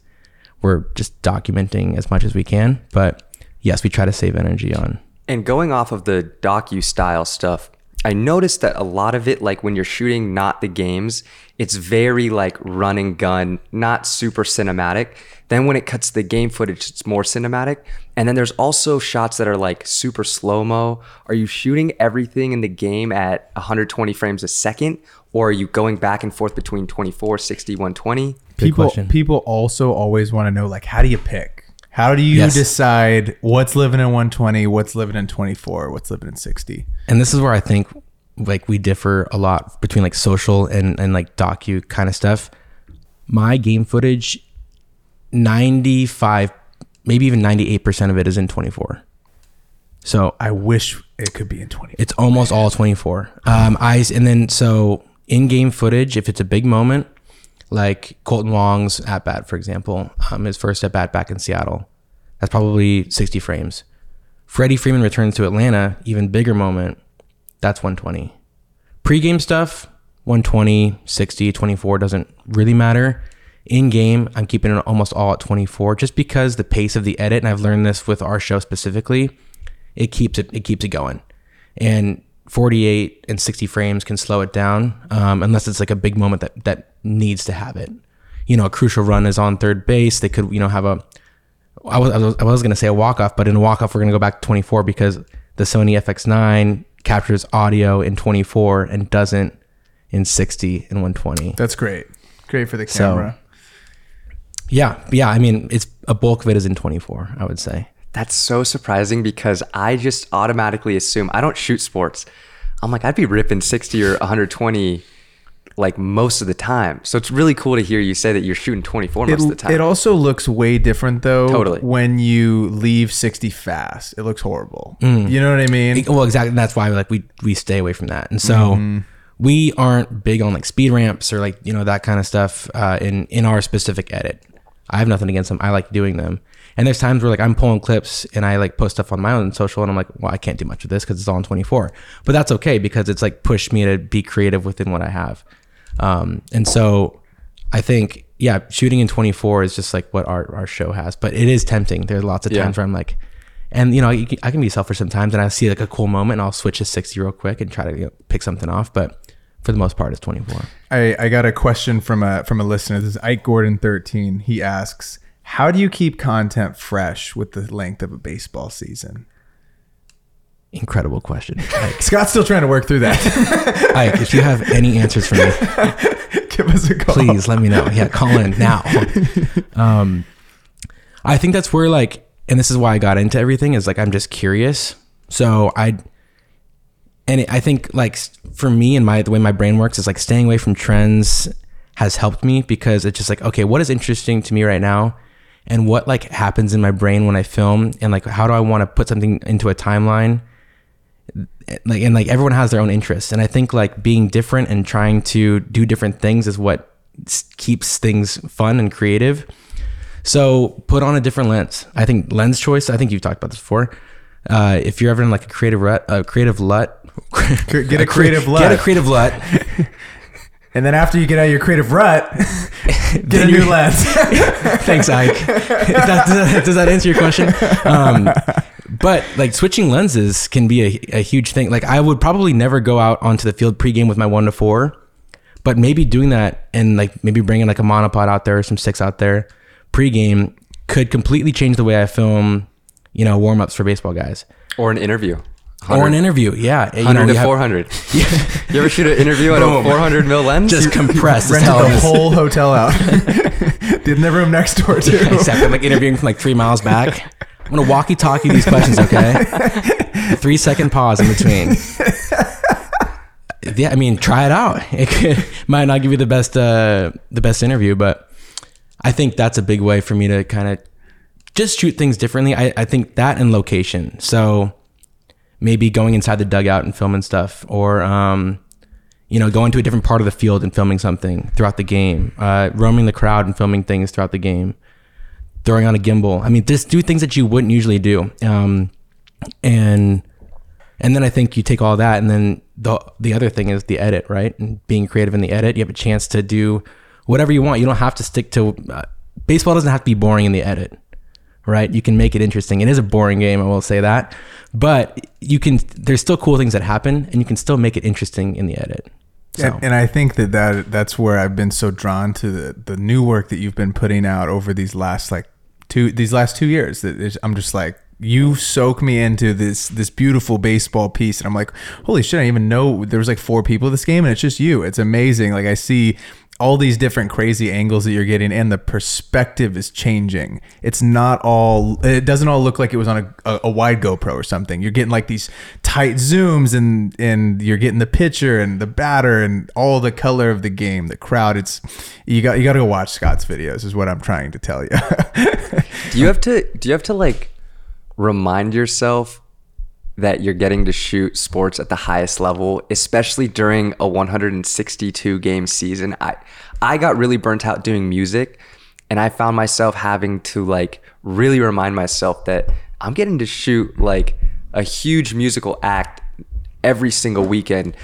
[SPEAKER 3] we're just documenting as much as we can. But yes, we try to save energy on.
[SPEAKER 1] And going off of the docu style stuff, I noticed that a lot of it, like when you're shooting not the games, it's very like run and gun, not super cinematic. Then when it cuts to the game footage, it's more cinematic. And then there's also shots that are like super slow mo. Are you shooting everything in the game at 120 frames a second? Or are you going back and forth between 24, 60, 120?
[SPEAKER 3] Good
[SPEAKER 2] people
[SPEAKER 3] question.
[SPEAKER 2] people also always want to know like how do you pick? How do you
[SPEAKER 3] Yes.
[SPEAKER 2] decide what's living in 120, what's living in 24, what's living in 60?
[SPEAKER 3] and this is where I think like we differ a lot between like social and and like docu kind of stuff. My game footage, ninety five, maybe even ninety eight percent of it is in twenty four. So
[SPEAKER 2] I wish it could be in 20.
[SPEAKER 3] it's almost all 24. Um, I and then so in-game footage, if it's a big moment, like Kolten Wong's at bat, for example, um, his first at bat back in Seattle, that's probably 60 frames. Freddie Freeman returns to Atlanta, even bigger moment, that's 120. Pre-game stuff, 120, 60, 24 doesn't really matter. In game, I'm keeping it almost all at 24 just because the pace of the edit, and I've learned this with our show specifically, it keeps it it keeps it going. And 48 and 60 frames can slow it down um, unless it's like a big moment that that needs to have it. You know, a crucial run is on third base. They could you know have a I was I was, I was going to say a walk off, but in a walk off we're going to go back to 24 because the Sony FX9 captures audio in 24 and doesn't in 60 and 120.
[SPEAKER 2] That's great. Great for the
[SPEAKER 3] So-
[SPEAKER 2] camera.
[SPEAKER 3] Yeah, yeah. I mean, it's a bulk of it is in 24. I would say.
[SPEAKER 1] That's so surprising because I just automatically assume I don't shoot sports. I'm like, I'd be ripping 60 or 120 like most of the time. So it's really cool to hear you say that you're shooting 24 most of the time.
[SPEAKER 2] it also looks way different though
[SPEAKER 1] Totally.
[SPEAKER 2] when you leave 60 fast. It looks horrible.
[SPEAKER 3] Mm.
[SPEAKER 2] You know what I mean?
[SPEAKER 3] Well, exactly. That's why like we we stay away from that, and so we aren't big on like speed ramps or like you know that kind of stuff uh, in in our specific edit. I have nothing against them. I like doing them. And there's times where like I'm pulling clips and I like post stuff on my own social and I'm like, well, I can't do much with this because it's all on 24. But that's okay because it's like pushed me to be creative within what I have. Um, and so I think yeah, shooting in 24 is just like what our our show has. But it is tempting. There's lots of
[SPEAKER 1] Yeah.
[SPEAKER 3] times where I'm like, and you know, you I can be selfish sometimes, and I see like a cool moment, and I'll switch to 60 real quick and try to you know, pick something off. But for the most part, it's 24.
[SPEAKER 2] I, I got a question from a from a listener. This is Ike Gordon 13. He asks, "How do you keep content fresh with the length of a baseball season?"
[SPEAKER 3] Incredible question, Ike.
[SPEAKER 2] Scott's still trying to work through that.
[SPEAKER 3] Ike, if you have any answers for me,
[SPEAKER 2] Give us a call.
[SPEAKER 3] please let me know. Yeah, call in now. Um, I think that's where like, and this is why I got into everything is like I'm just curious. So I, and it, I think like for me and my the way my brain works is like staying away from trends has helped me because it's just like okay, what is interesting to me right now, and what like happens in my brain when I film, and like how do I want to put something into a timeline? Like and like everyone has their own interests and i think like being different and trying to do different things is what keeps things fun and creative. So put on a different lens. I think lens choice i think you've talked about this before. Uh, if you're ever in like a creative rut a creative lut
[SPEAKER 2] Get a creative LUT.
[SPEAKER 3] get a creative lut
[SPEAKER 2] And then after you get out of your creative rut, get a new lens.
[SPEAKER 3] Thanks, Ike. That- does, that, does that answer your question? Um, but like switching lenses can be a, a huge thing. Like I would probably never go out onto the field pregame with my one to four, but maybe doing that and like maybe bringing like a monopod out there or some sticks out there pregame could completely change the way I film, you know, warm ups for baseball guys
[SPEAKER 1] or an interview.
[SPEAKER 3] Or an interview. Yeah, you
[SPEAKER 1] 100
[SPEAKER 3] know,
[SPEAKER 1] to
[SPEAKER 3] you have-
[SPEAKER 1] 400. you ever shoot an interview at a 400 mil lens?
[SPEAKER 3] just compressed. as
[SPEAKER 2] Rented the whole hotel out. Did the room next door too.
[SPEAKER 3] Exactly. I'm like interviewing from like three miles back. I'm gonna walkie talkie these questions, okay? Three second pause in between. Yeah, I mean, try it out. It could, might not give you the best uh, the best interview, but I think that's a big way for me to kind of just shoot things differently. I, I think that and location. So maybe going inside the dugout and filming stuff, or um, you know, going to a different part of the field and filming something throughout the game, uh, roaming the crowd and filming things throughout the game, throwing on a gimbal. I mean, just do things that you wouldn't usually do. Um, and And then I think you take all that, and then the the other thing is the edit, right? And being creative in the edit, you have a chance to do whatever you want. You don't have to stick to uh, baseball. Doesn't have to be boring in the edit, right? You can make it interesting. It is a boring game, I will say that, but you can. There's still cool things that happen, and you can still make it interesting in the edit. So
[SPEAKER 2] And, and I think that, that that's where I've been so drawn to the, the new work that you've been putting out over these last like two these last two years. That I'm just like you soak me into this this beautiful baseball piece, and I'm like, holy shit! I didn't even know there was like four people in this game, and it's just you. It's amazing. Like I see all these different crazy angles that you're getting, and the perspective is changing. It's not all. It doesn't all look like it was on a, a, a wide GoPro or something. You're getting like these tight zooms, and and you're getting the pitcher and the batter and all the color of the game, the crowd. It's you got you got to go watch Scott's videos. Is what I'm trying to tell you.
[SPEAKER 1] Do you have to do you have to like remind yourself that you're getting to shoot sports at the highest level, especially during a 162 game season? I I got really burnt out doing music and I found myself having to like really remind myself that I'm getting to shoot like a huge musical act every single weekend.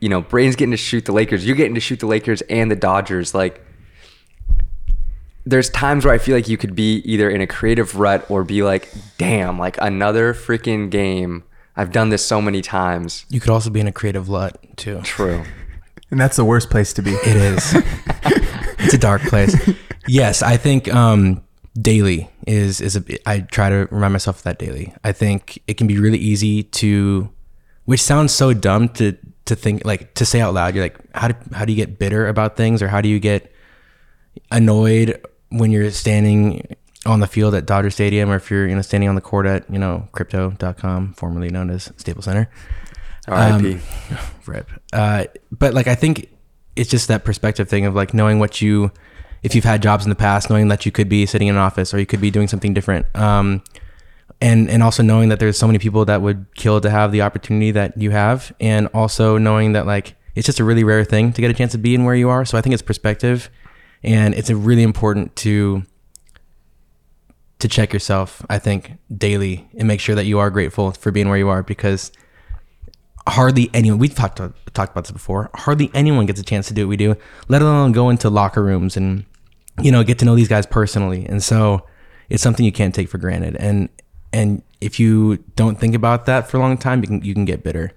[SPEAKER 1] You know, Brain's getting to shoot the Lakers, you're getting to shoot the Lakers and the Dodgers like there's times where I feel like you could be either in a creative rut or be like, damn, like another freaking game. I've done this so many times.
[SPEAKER 3] you could also be in a creative rut too.
[SPEAKER 1] True.
[SPEAKER 2] and that's the worst place to be.
[SPEAKER 3] It is. it's a dark place. Yes, I think um, daily is is a. I try to remind myself of that daily. I think it can be really easy to, which sounds so dumb to to think like to say out loud. You're like, how do how do you get bitter about things, or how do you get annoyed when you're standing on the field at Dodger Stadium, or if you're you know standing on the court at you know Crypto.com, formerly known as Staples Center.
[SPEAKER 1] R.I.P.
[SPEAKER 3] rip. Uh, but like I think it's just that perspective thing of like knowing what you, if you've had jobs in the past, knowing that you could be sitting in an office or you could be doing something different. Um, and and also knowing that there's so many people that would kill to have the opportunity that you have, and also knowing that like it's just a really rare thing to get a chance to be in where you are. So I think it's perspective, and it's really important to to check yourself. I think daily and make sure that you are grateful for being where you are because hardly anyone we've talked to, talked about this before hardly anyone gets a chance to do what we do let alone go into locker rooms and you know get to know these guys personally and so it's something you can't take for granted and and if you don't think about that for a long time you can you can get bitter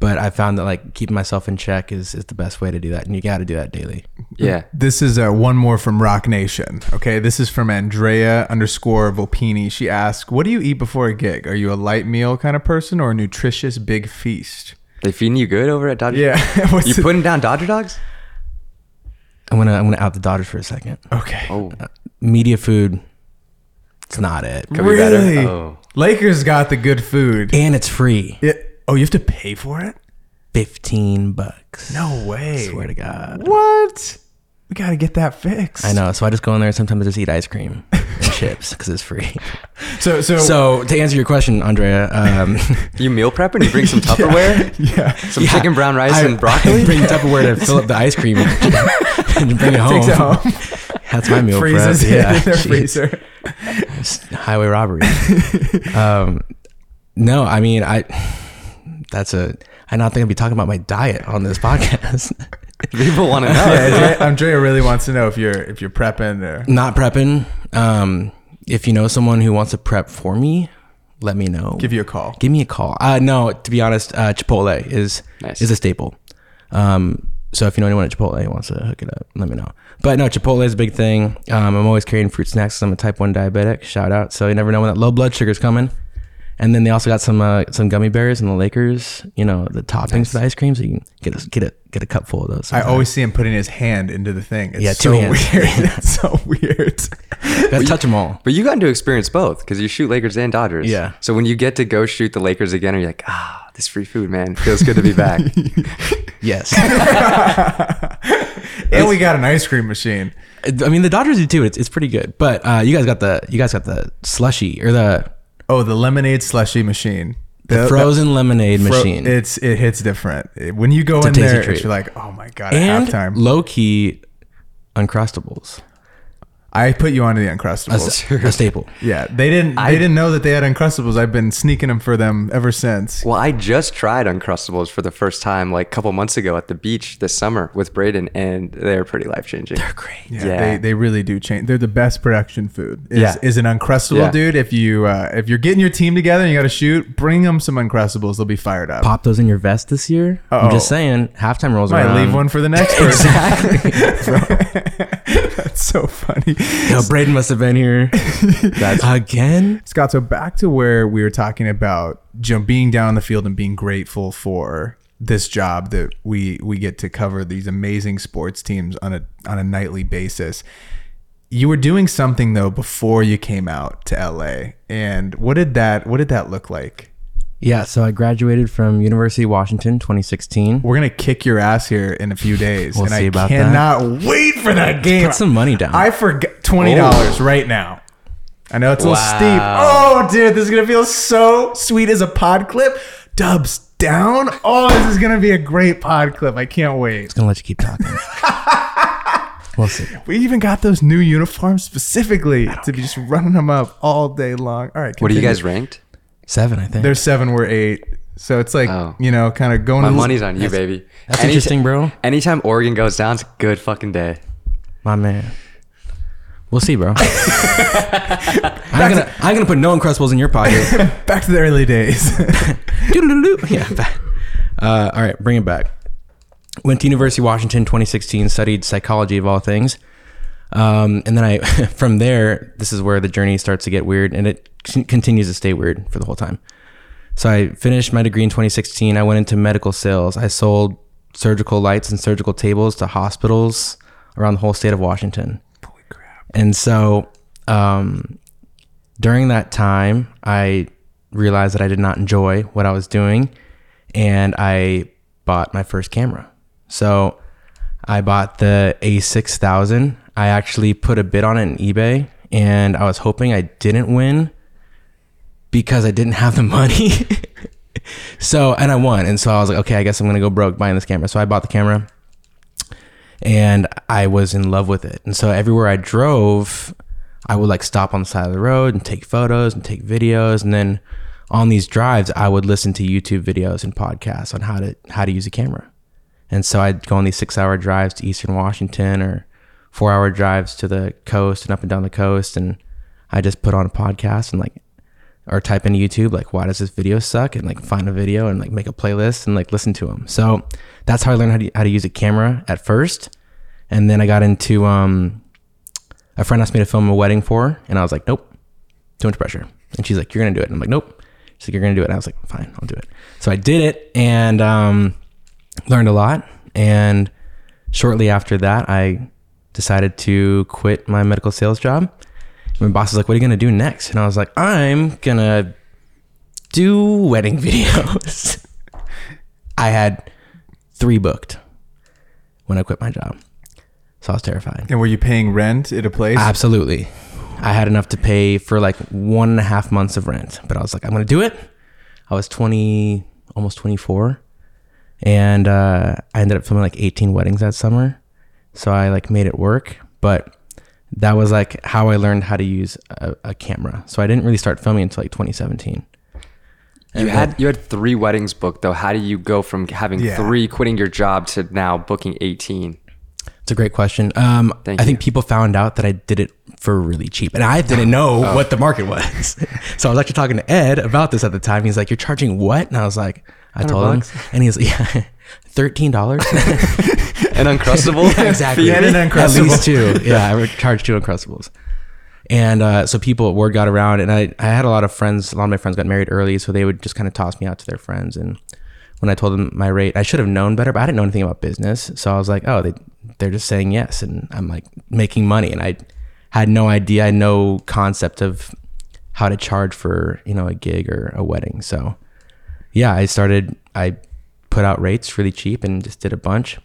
[SPEAKER 3] but i found that like keeping myself in check is is the best way to do that and you got to do that daily
[SPEAKER 1] Yeah.
[SPEAKER 2] This is uh, one more from Roc Nation. Okay, this is from Andrea underscore Volpini. She asked, "What do you eat before a gig? Are you a light meal kind of person or a nutritious big feast?"
[SPEAKER 1] They feeding you good over at Dodger?
[SPEAKER 2] Yeah,
[SPEAKER 1] You
[SPEAKER 2] it-
[SPEAKER 1] putting down Dodger dogs?
[SPEAKER 3] i'm gonna i'm gonna out the dodgers for a second
[SPEAKER 2] okay.
[SPEAKER 1] Oh,
[SPEAKER 3] media food it's not it
[SPEAKER 1] could be better.
[SPEAKER 2] really?
[SPEAKER 1] Oh.
[SPEAKER 2] Lakers got the good food.
[SPEAKER 3] and it's free
[SPEAKER 2] It, oh, you have to pay for it?
[SPEAKER 3] 15 bucks
[SPEAKER 2] No way.
[SPEAKER 3] swear to god
[SPEAKER 2] What? We got to get that fixed.
[SPEAKER 3] I know. So I just go in there. and Sometimes I just eat ice cream and chips because it's free.
[SPEAKER 2] So, so,
[SPEAKER 3] So to answer your question, Andrea, um,
[SPEAKER 1] You meal prepping? You bring some Tupperware?
[SPEAKER 2] yeah.
[SPEAKER 1] Some
[SPEAKER 3] yeah,
[SPEAKER 1] chicken brown rice
[SPEAKER 3] I-
[SPEAKER 1] and broccoli?
[SPEAKER 3] I bring Tupperware to fill up the ice cream and, and bring it home.
[SPEAKER 2] Takes it home.
[SPEAKER 3] That's my meal
[SPEAKER 2] Freezes
[SPEAKER 3] prep.
[SPEAKER 2] it
[SPEAKER 3] Yeah,
[SPEAKER 2] in their
[SPEAKER 3] jeez.
[SPEAKER 2] freezer.
[SPEAKER 3] It's highway robbery. um, no, I mean I. That's a. I don't think I'd be talking about my diet on this podcast.
[SPEAKER 1] People want to know.
[SPEAKER 2] Yeah, Andrea, Andrea really wants to know if you're if you're prepping or
[SPEAKER 3] not prepping. Um, if you know someone who wants to prep for me, let me know.
[SPEAKER 2] give you a call.
[SPEAKER 3] Give me a call. Uh, no, to be honest, uh, Chipotle is
[SPEAKER 1] Nice.
[SPEAKER 3] is a staple. Um, so if you know anyone at Chipotle who wants to hook it up, let me know. But no, Chipotle is a big thing. Um, I'm always carrying fruit snacks. I'm a type one diabetic. Shout out. So you never know when that low blood sugar's coming. And then they also got some uh, some gummy bears and the Lakers. You know the toppings for the ice cream, so you can get a get a get a cup full of those.
[SPEAKER 2] I always see him putting his hand into the thing. It's
[SPEAKER 3] Yeah,
[SPEAKER 2] so
[SPEAKER 3] two hands.
[SPEAKER 2] weird. it's so weird.
[SPEAKER 3] gotta touch them all.
[SPEAKER 1] But you got to experience both because you shoot Lakers and Dodgers.
[SPEAKER 3] Yeah.
[SPEAKER 1] So when you get to go shoot the Lakers again, are you're like, ah, this free food, man. Feels good to be back.
[SPEAKER 3] Yes,
[SPEAKER 2] And we got an ice cream machine.
[SPEAKER 3] I mean the Dodgers do too. It's, it's pretty good. But uh, you guys got the you guys got the slushy or the
[SPEAKER 2] Oh, the lemonade slushy machine.
[SPEAKER 3] the frozen lemonade
[SPEAKER 2] Fro-
[SPEAKER 3] machine.
[SPEAKER 2] It's it hits different when you go
[SPEAKER 3] a
[SPEAKER 2] in there. It's you're like, oh my god,
[SPEAKER 3] and
[SPEAKER 2] at halftime.
[SPEAKER 3] low key uncrustables.
[SPEAKER 2] I put you onto the
[SPEAKER 3] A,
[SPEAKER 2] Uncrustables.
[SPEAKER 3] a staple.
[SPEAKER 2] yeah, they didn't.
[SPEAKER 1] I-
[SPEAKER 2] they didn't know that they had Uncrustables. I've been sneaking them for them ever since.
[SPEAKER 1] Well, I just tried Uncrustables for the first time like a couple months ago at the beach this summer with Braden, and they're pretty life changing. They're
[SPEAKER 3] great.
[SPEAKER 2] Yeah,
[SPEAKER 1] Yeah.
[SPEAKER 2] They, they really do change. They're the best production food. Is,
[SPEAKER 1] Yeah.
[SPEAKER 2] is an Uncrustable,
[SPEAKER 1] Yeah.
[SPEAKER 2] dude. If you uh, if you're getting your team together and you got to shoot, bring them some Uncrustables. They'll be fired up.
[SPEAKER 3] Pop those in your vest this year.
[SPEAKER 2] Uh-oh.
[SPEAKER 3] I'm just saying, halftime rolls
[SPEAKER 2] Might
[SPEAKER 3] around.
[SPEAKER 2] leave one for the next person.
[SPEAKER 3] exactly.
[SPEAKER 2] That's so funny.
[SPEAKER 3] Yo, Braden must have been here.
[SPEAKER 1] That's
[SPEAKER 3] Again?
[SPEAKER 2] Scott, so back to where we were talking about you know, being down in the field and being grateful for this job that we we get to cover these amazing sports teams on a on a nightly basis. You were doing something though before you came out to LA. And what did that what did that look like?
[SPEAKER 3] Yeah, so I graduated from University of Washington 2016.
[SPEAKER 2] We're gonna kick your ass here in a few days.
[SPEAKER 3] We'll
[SPEAKER 2] and
[SPEAKER 3] see
[SPEAKER 2] I
[SPEAKER 3] about
[SPEAKER 2] cannot wait for that game.
[SPEAKER 3] Put some money down.
[SPEAKER 2] I forgot twenty dollars oh. right now. I know it's a little steep. Oh, dude, this is gonna feel so sweet as a pod clip. Dubs down. Oh, this is gonna be a great pod clip. I can't wait.
[SPEAKER 3] It's gonna let you keep talking. we'll see.
[SPEAKER 2] We even got those new uniforms specifically to be just running them up all day long. All right,
[SPEAKER 1] what are you
[SPEAKER 2] continue.
[SPEAKER 1] guys ranked?
[SPEAKER 3] Seven, I think.
[SPEAKER 2] There's seven. We're eight. So it's like
[SPEAKER 1] Oh.
[SPEAKER 2] you know, kind of going.
[SPEAKER 1] My
[SPEAKER 2] to
[SPEAKER 1] money's on you, baby.
[SPEAKER 3] That's
[SPEAKER 1] Any-
[SPEAKER 3] interesting, bro.
[SPEAKER 1] Anytime Oregon goes down, it's a good fucking day.
[SPEAKER 3] My man. We'll see, bro. I'm gonna I'm gonna put no Uncrustables in your pocket.
[SPEAKER 2] back to the early days.
[SPEAKER 3] Doodle-doo. yeah. ba- Uh, all right, bring it back. Went to University of Washington 2016, studied psychology of all things. Um, and then I, from there, this is where the journey starts to get weird and it con- continues to stay weird for the whole time. So I finished my degree in 2016. I went into medical sales. I sold surgical lights and surgical tables to hospitals around the whole state of Washington.
[SPEAKER 2] Holy crap!
[SPEAKER 3] And so um, during that time, I realized that I did not enjoy what I was doing, and I bought my first camera. So I bought the A6000. I actually put a bid on it in eBay, and I was hoping I didn't win because I didn't have the money. so, and I won. And so I was like, okay, I guess I'm going to go broke buying this camera. So I bought the camera and I was in love with it. And so everywhere I drove, I would like stop on the side of the road and take photos and take videos. And then on these drives, I would listen to YouTube videos and podcasts on how to how to use a camera. And so I'd go on these six hour drives to Eastern Washington or four hour drives to the coast and up and down the coast. And I just put on a podcast and like, or type into YouTube, like, why does this video suck? And like find a video and like make a playlist and like listen to them. So that's how I learned how to, how to use a camera at first. And then I got into, um, a friend asked me to film a wedding for her. And I was like, nope, too much pressure. And she's like, you're to do it. And I'm like, nope. She's like, you're to do it. And I was like, fine, I'll do it. So I did it and, um, learned a lot. And shortly after that, I decided to quit my medical sales job. My boss was like, "What are you gonna do next?" And I was like, "I'm gonna do wedding videos." I had three booked when I quit my job, so I was terrified.
[SPEAKER 2] And were you paying rent at a place?
[SPEAKER 3] Absolutely, I had enough to pay for like one and a half months of rent, but I was like, "I'm gonna do it." I was 20, almost 24, and uh, I ended up filming like 18 weddings that summer, so I like made it work, but that was like how I learned how to use a, a camera. So I didn't really start filming until like 2017.
[SPEAKER 1] You had you had three weddings booked though. How do you go from having
[SPEAKER 2] Yeah.
[SPEAKER 1] three, quitting your job, to now booking eighteen?
[SPEAKER 3] It's a great question. Um,
[SPEAKER 1] Thank
[SPEAKER 3] I think people found out that I did it for really cheap, and I didn't know what the market was. so I was actually talking to Ed about this at the time. He's like, "You're charging what?" And I was like, "I told
[SPEAKER 1] bucks?
[SPEAKER 3] him," and he's "Yeah, thirteen dollars."
[SPEAKER 1] An uncrustable.
[SPEAKER 3] exactly.
[SPEAKER 2] And an
[SPEAKER 3] At
[SPEAKER 2] Uncrustable.
[SPEAKER 3] least two. Yeah, I would charge two Uncrustables. And uh, so people, word got around, and I, I had a lot of friends. A lot of my friends got married early, so they would just kind of toss me out to their friends. And when I told them my rate, I should have known better, but I didn't know anything about business. So I was like, oh, they, they're just saying yes, and I'm like making money, and I had no idea, I had no concept of how to charge for you know a gig or a wedding. So yeah, I started. I put out rates really cheap and just did a bunch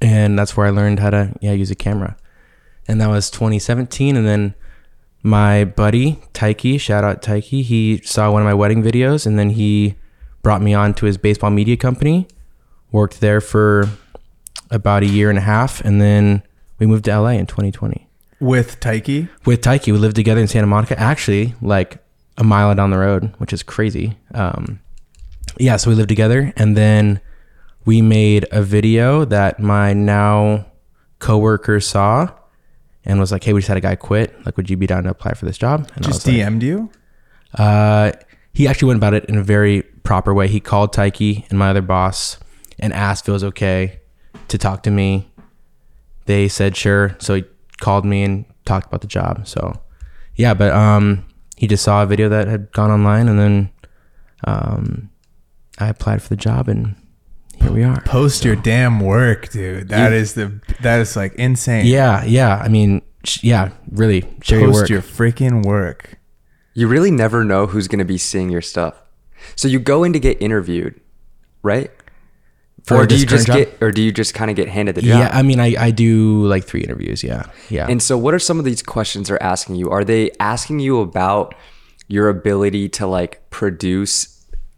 [SPEAKER 3] and that's where I learned how to yeah use a camera. And that was 2017. And then my buddy Taiki, shout out Taiki, he saw one of my wedding videos, and then he brought me on to his baseball media company. Worked there for about a year and a half, and then we moved to LA in 2020.
[SPEAKER 2] with Taiki.
[SPEAKER 3] with Taiki. We lived together in Santa Monica, actually, like a mile down the road, which is crazy. Um, yeah, so we lived together, and then we made a video that my now coworker saw and was like, "Hey, we just had a guy quit. Like, would you be down to apply for this job?" And
[SPEAKER 2] Just
[SPEAKER 3] was like,
[SPEAKER 2] DM'd you.
[SPEAKER 3] uh, he actually went about it in a very proper way. He called Taiki and my other boss and asked if it was okay to talk to me. They said sure, so he called me and talked about the job. So, yeah, but um, he just saw a video that had gone online, and then um, I applied for the job, and here we are.
[SPEAKER 2] Post your damn work, dude. That is the that is like insane.
[SPEAKER 3] Yeah, yeah. I mean, sh- yeah, really. Share your
[SPEAKER 2] Post
[SPEAKER 3] work.
[SPEAKER 2] your freaking work.
[SPEAKER 1] You really never know who's going to be seeing your stuff. So you go in to get interviewed, right?
[SPEAKER 3] For
[SPEAKER 1] or do you just
[SPEAKER 3] job?
[SPEAKER 1] get, or do you just kind of get handed the job?
[SPEAKER 3] yeah, I mean, I, I do like three interviews. Yeah, yeah.
[SPEAKER 1] And so, what are some of these questions they're asking you? Are they asking you about your ability to like produce?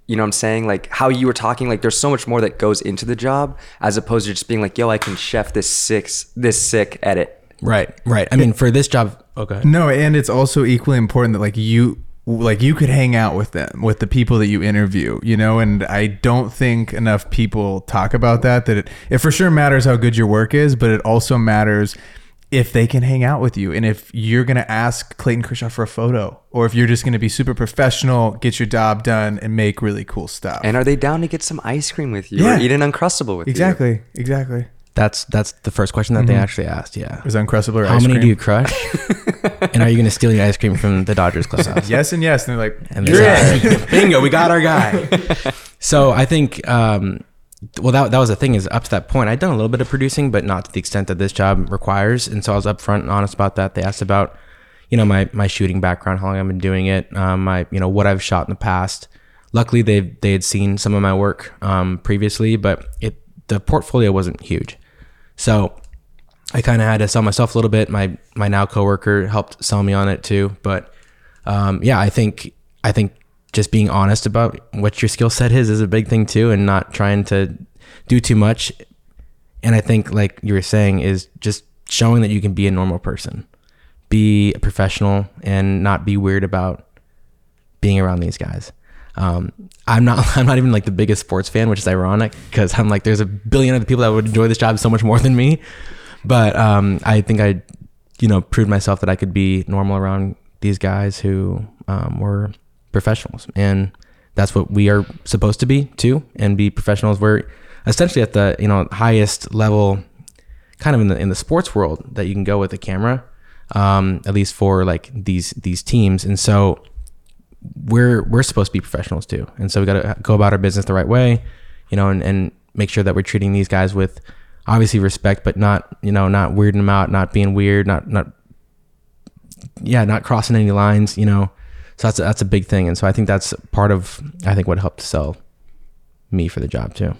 [SPEAKER 1] You know what I'm saying? Like how you were talking, like there's so much more that goes into the job as opposed to just being like, yo, I can chef this six this sick edit.
[SPEAKER 3] right, right. I mean, for this job, oh, okay.
[SPEAKER 2] No, and it's also equally important that like you like you could hang out with them with the people that you interview, you know, and I don't think enough people talk about that that it, it for sure matters how good your work is, but it also matters if they can hang out with you and if you're going to ask Clayton Kershaw for a photo or if you're just going to be super professional, get your job done and make really cool stuff.
[SPEAKER 1] And are they down to get some ice cream with you
[SPEAKER 2] Yeah.
[SPEAKER 1] or eat an uncrustable with you?
[SPEAKER 2] exactly, exactly.
[SPEAKER 3] That's that's the first question that they actually asked. Yeah.
[SPEAKER 2] Is Uncrustable or
[SPEAKER 3] How
[SPEAKER 2] ice
[SPEAKER 3] many
[SPEAKER 2] cream?
[SPEAKER 3] do you crush? and are you going to steal your ice cream from the Dodgers clubhouse?
[SPEAKER 2] Yes and yes, and they're like,
[SPEAKER 3] And
[SPEAKER 2] you're
[SPEAKER 3] they
[SPEAKER 2] in.
[SPEAKER 3] said, Bingo, we got our guy. so I think, um, well, that, that was the thing is up to that point, I'd done a little bit of producing, but not to the extent that this job requires. And so I was upfront and honest about that. They asked about, you know, my, my shooting background, how long I've been doing it, um, my, you know, what I've shot in the past. Luckily, they they had seen some of my work um, previously, but it the portfolio wasn't huge. So I kind of had to sell myself a little bit. My my now coworker helped sell me on it too. But um, yeah, I think I think just being honest about what your skill set is is a big thing too, and not trying to do too much. And I think, like you were saying, is just showing that you can be a normal person, be a professional, and not be weird about being around these guys. Um, I'm not. I'm not even like the biggest sports fan, which is ironic because I'm like, there's a billion other people that would enjoy this job so much more than me. But um, I think I, you know, proved myself that I could be normal around these guys who um, were professionals, and that's what we are supposed to be too, and be professionals. We're essentially at the you know highest level, kind of in the in the sports world that you can go with a camera, um, at least for like these these teams, and so we're we're supposed to be professionals too, and so we got to go about our business the right way, you know, and, and make sure that we're treating these guys with obviously respect, but not you know not weirding them out, not being weird, not not yeah, not crossing any lines, you know. So that's a, that's a big thing, and so I think that's part of I think what helped sell me for the job too.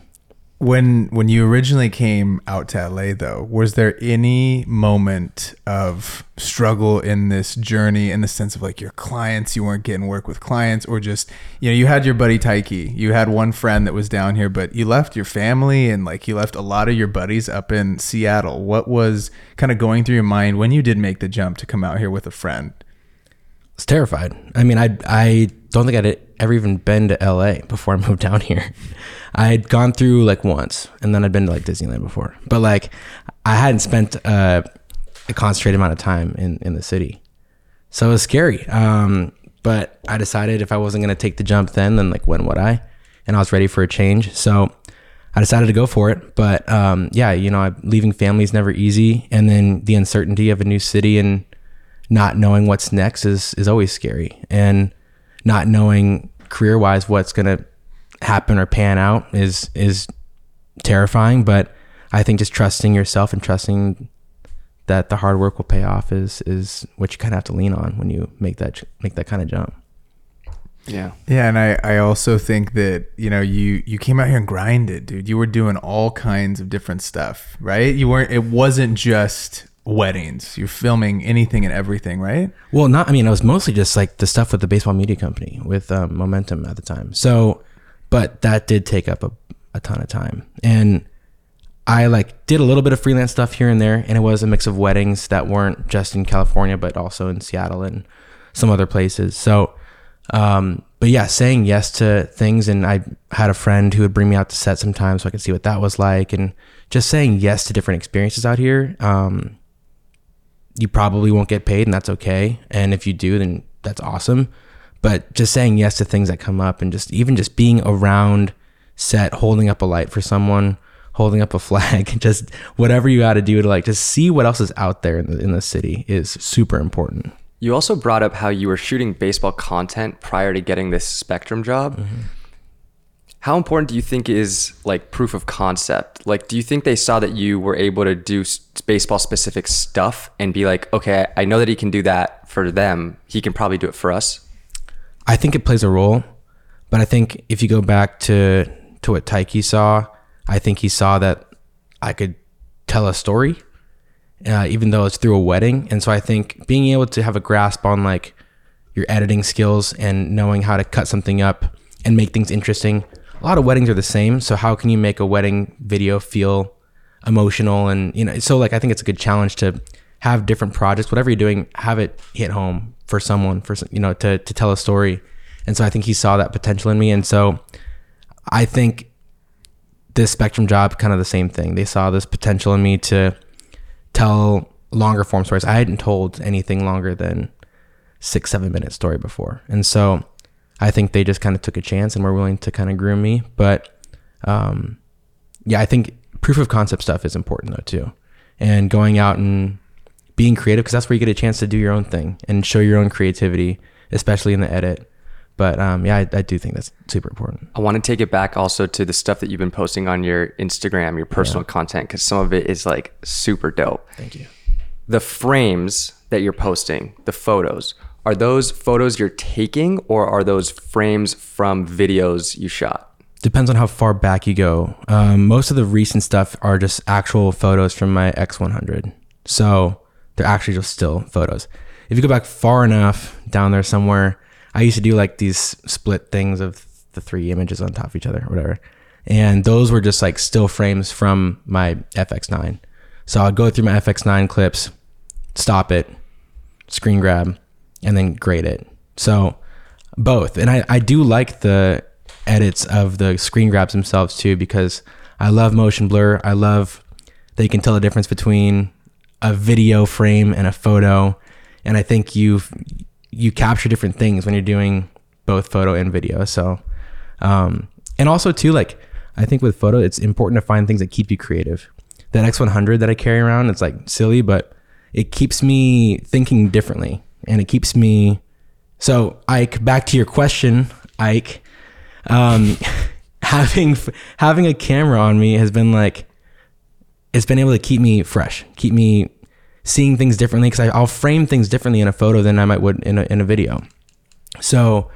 [SPEAKER 2] When when you originally came out to LA though, was there any moment of struggle in this journey in the sense of like your clients, you weren't getting work with clients or just you know, you had your buddy Taiki, you had one friend that was down here, but you left your family and like you left a lot of your buddies up in Seattle. What was kind of going through your mind when you did make the jump to come out here with a friend?
[SPEAKER 3] Was terrified. I mean, I I don't think I'd ever even been to LA before I moved down here. I had gone through like once, and then I'd been to like Disneyland before, but like I hadn't spent uh, a concentrated amount of time in in the city, so it was scary. Um, but I decided if I wasn't gonna take the jump then, then like when would I? And I was ready for a change, so. I decided to go for it, but um, yeah, you know, I, leaving family is never easy, and then the uncertainty of a new city and not knowing what's next is is always scary and not knowing career wise what's gonna happen or pan out is is terrifying but i think just trusting yourself and trusting that the hard work will pay off is is what you kind of have to lean on when you make that make that kind of jump
[SPEAKER 1] Yeah.
[SPEAKER 2] Yeah, and I, I also think that you know you you came out here and grinded, dude. You were doing all kinds of different stuff, right? You weren't. It wasn't just weddings. You're filming anything and everything, right?
[SPEAKER 3] Well, not. I mean, it was mostly just like the stuff with the baseball media company with um, Momentum at the time. So, but that did take up a, a ton of time, and I like did a little bit of freelance stuff here and there, and it was a mix of weddings that weren't just in California, but also in Seattle and some other places. So, um, but yeah, saying yes to things, and I had a friend who would bring me out to set sometimes so I could see what that was like, and just saying yes to different experiences out here. Um, you probably won't get paid, and that's okay. And if you do, then that's awesome. But just saying yes to things that come up, and just even just being around set, holding up a light for someone, holding up a flag, just whatever you got to do to like just see what else is out there in the, in the city is super important.
[SPEAKER 1] You also brought up how you were shooting baseball content prior to getting this Spectrum job. Mm-hmm. How important do you think is like proof of concept? Like, do you think they saw that you were able to do baseball specific stuff and be like, okay, I know that he can do that for them. He can probably do it for us.
[SPEAKER 3] I think it plays a role, but I think if you go back to to what Taiki saw, I think he saw that I could tell a story, uh, even though it's through a wedding. And so I think being able to have a grasp on like your editing skills and knowing how to cut something up and make things interesting. A lot of weddings are the same. So how can you make a wedding video feel emotional and you know? So like I think it's a good challenge to have different projects, whatever you're doing, have it hit home for someone, for you know, to to tell a story. And so I think he saw that potential in me, and so I think this Spectrum job kind of the same thing. They saw this potential in me to tell longer form stories. I hadn't told anything longer than six, seven minute story before. And so I think they just kind of took a chance and were willing to kind of groom me. But um, yeah, I think proof of concept stuff is important though too. And going out and being creative because that's where you get a chance to do your own thing and show your own creativity, especially in the edit. But um, yeah, I, I, do think that's super important.
[SPEAKER 1] I want to take it back also to the stuff that you've been posting on your Instagram, your personal yeah. content, because some of it is like super dope.
[SPEAKER 3] Thank you.
[SPEAKER 1] The frames that you're posting, the photos, are those photos you're taking or are those frames from videos you shot?
[SPEAKER 3] Depends on how far back you go. Um, most of the recent stuff are just actual photos from my X100. So they're actually just still photos. If you go back far enough down there somewhere, I used to do like these split things of the three images on top of each other or whatever. And those were just like still frames from my FX9. So I'd go through my FX9 clips, stop it, screen grab, and then grade it. So both. And I, I do like the edits of the screen grabs themselves too because I love motion blur. I love that you can tell the difference between a video frame and a photo. And I think you've you capture different things when you're doing both photo and video. So, um, and also too, like I think with photo, it's important to find things that keep you creative. That X100 that I carry around, it's like silly, but it keeps me thinking differently, and it keeps me. So, Ike, back to your question, Ike. Um, having having a camera on me has been like, it's been able to keep me fresh, keep me seeing things differently because I'll frame things differently in a photo than I might would in a, in a video. So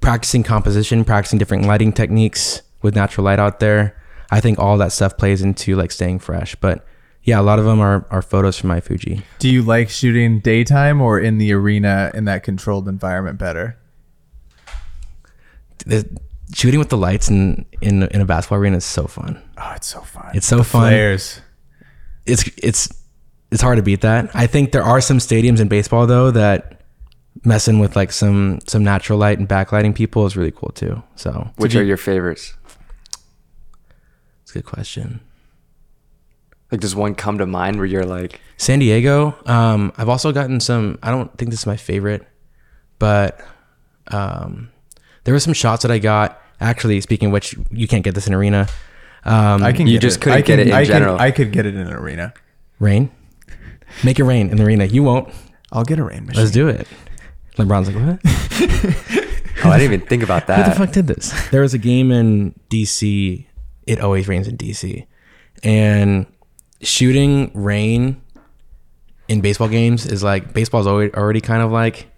[SPEAKER 3] practicing composition, practicing different lighting techniques with natural light out there. I think all that stuff plays into like staying fresh. But yeah, a lot of them are, are photos from my Fuji.
[SPEAKER 2] Do you like shooting daytime or in the arena in that controlled environment better?
[SPEAKER 3] The, shooting with the lights in, in in a basketball arena is so fun.
[SPEAKER 2] Oh, it's so fun.
[SPEAKER 3] It's so the fun.
[SPEAKER 2] Flares.
[SPEAKER 3] It's it's it's hard to beat that. I think there are some stadiums in baseball though that messing with like some some natural light and backlighting people is really cool too. So,
[SPEAKER 1] which are your favorites?
[SPEAKER 3] It's a good question.
[SPEAKER 1] Like, does one come to mind where you're like
[SPEAKER 3] San Diego? Um, I've also gotten some. I don't think this is my favorite, but um, there were some shots that I got. Actually, speaking of which, you can't get this in arena.
[SPEAKER 1] Um, I can. You just it. couldn't can, get it in
[SPEAKER 2] I
[SPEAKER 1] general.
[SPEAKER 2] Can, I could get it in an arena.
[SPEAKER 3] Rain. Make it rain in the arena. You won't.
[SPEAKER 2] I'll get a rain machine.
[SPEAKER 3] Let's do it. LeBron's like, what?
[SPEAKER 1] oh, I didn't even think about that.
[SPEAKER 3] Who the fuck did this? There was a game in DC. It always rains in DC, and shooting rain in baseball games is like baseball's already already kind of like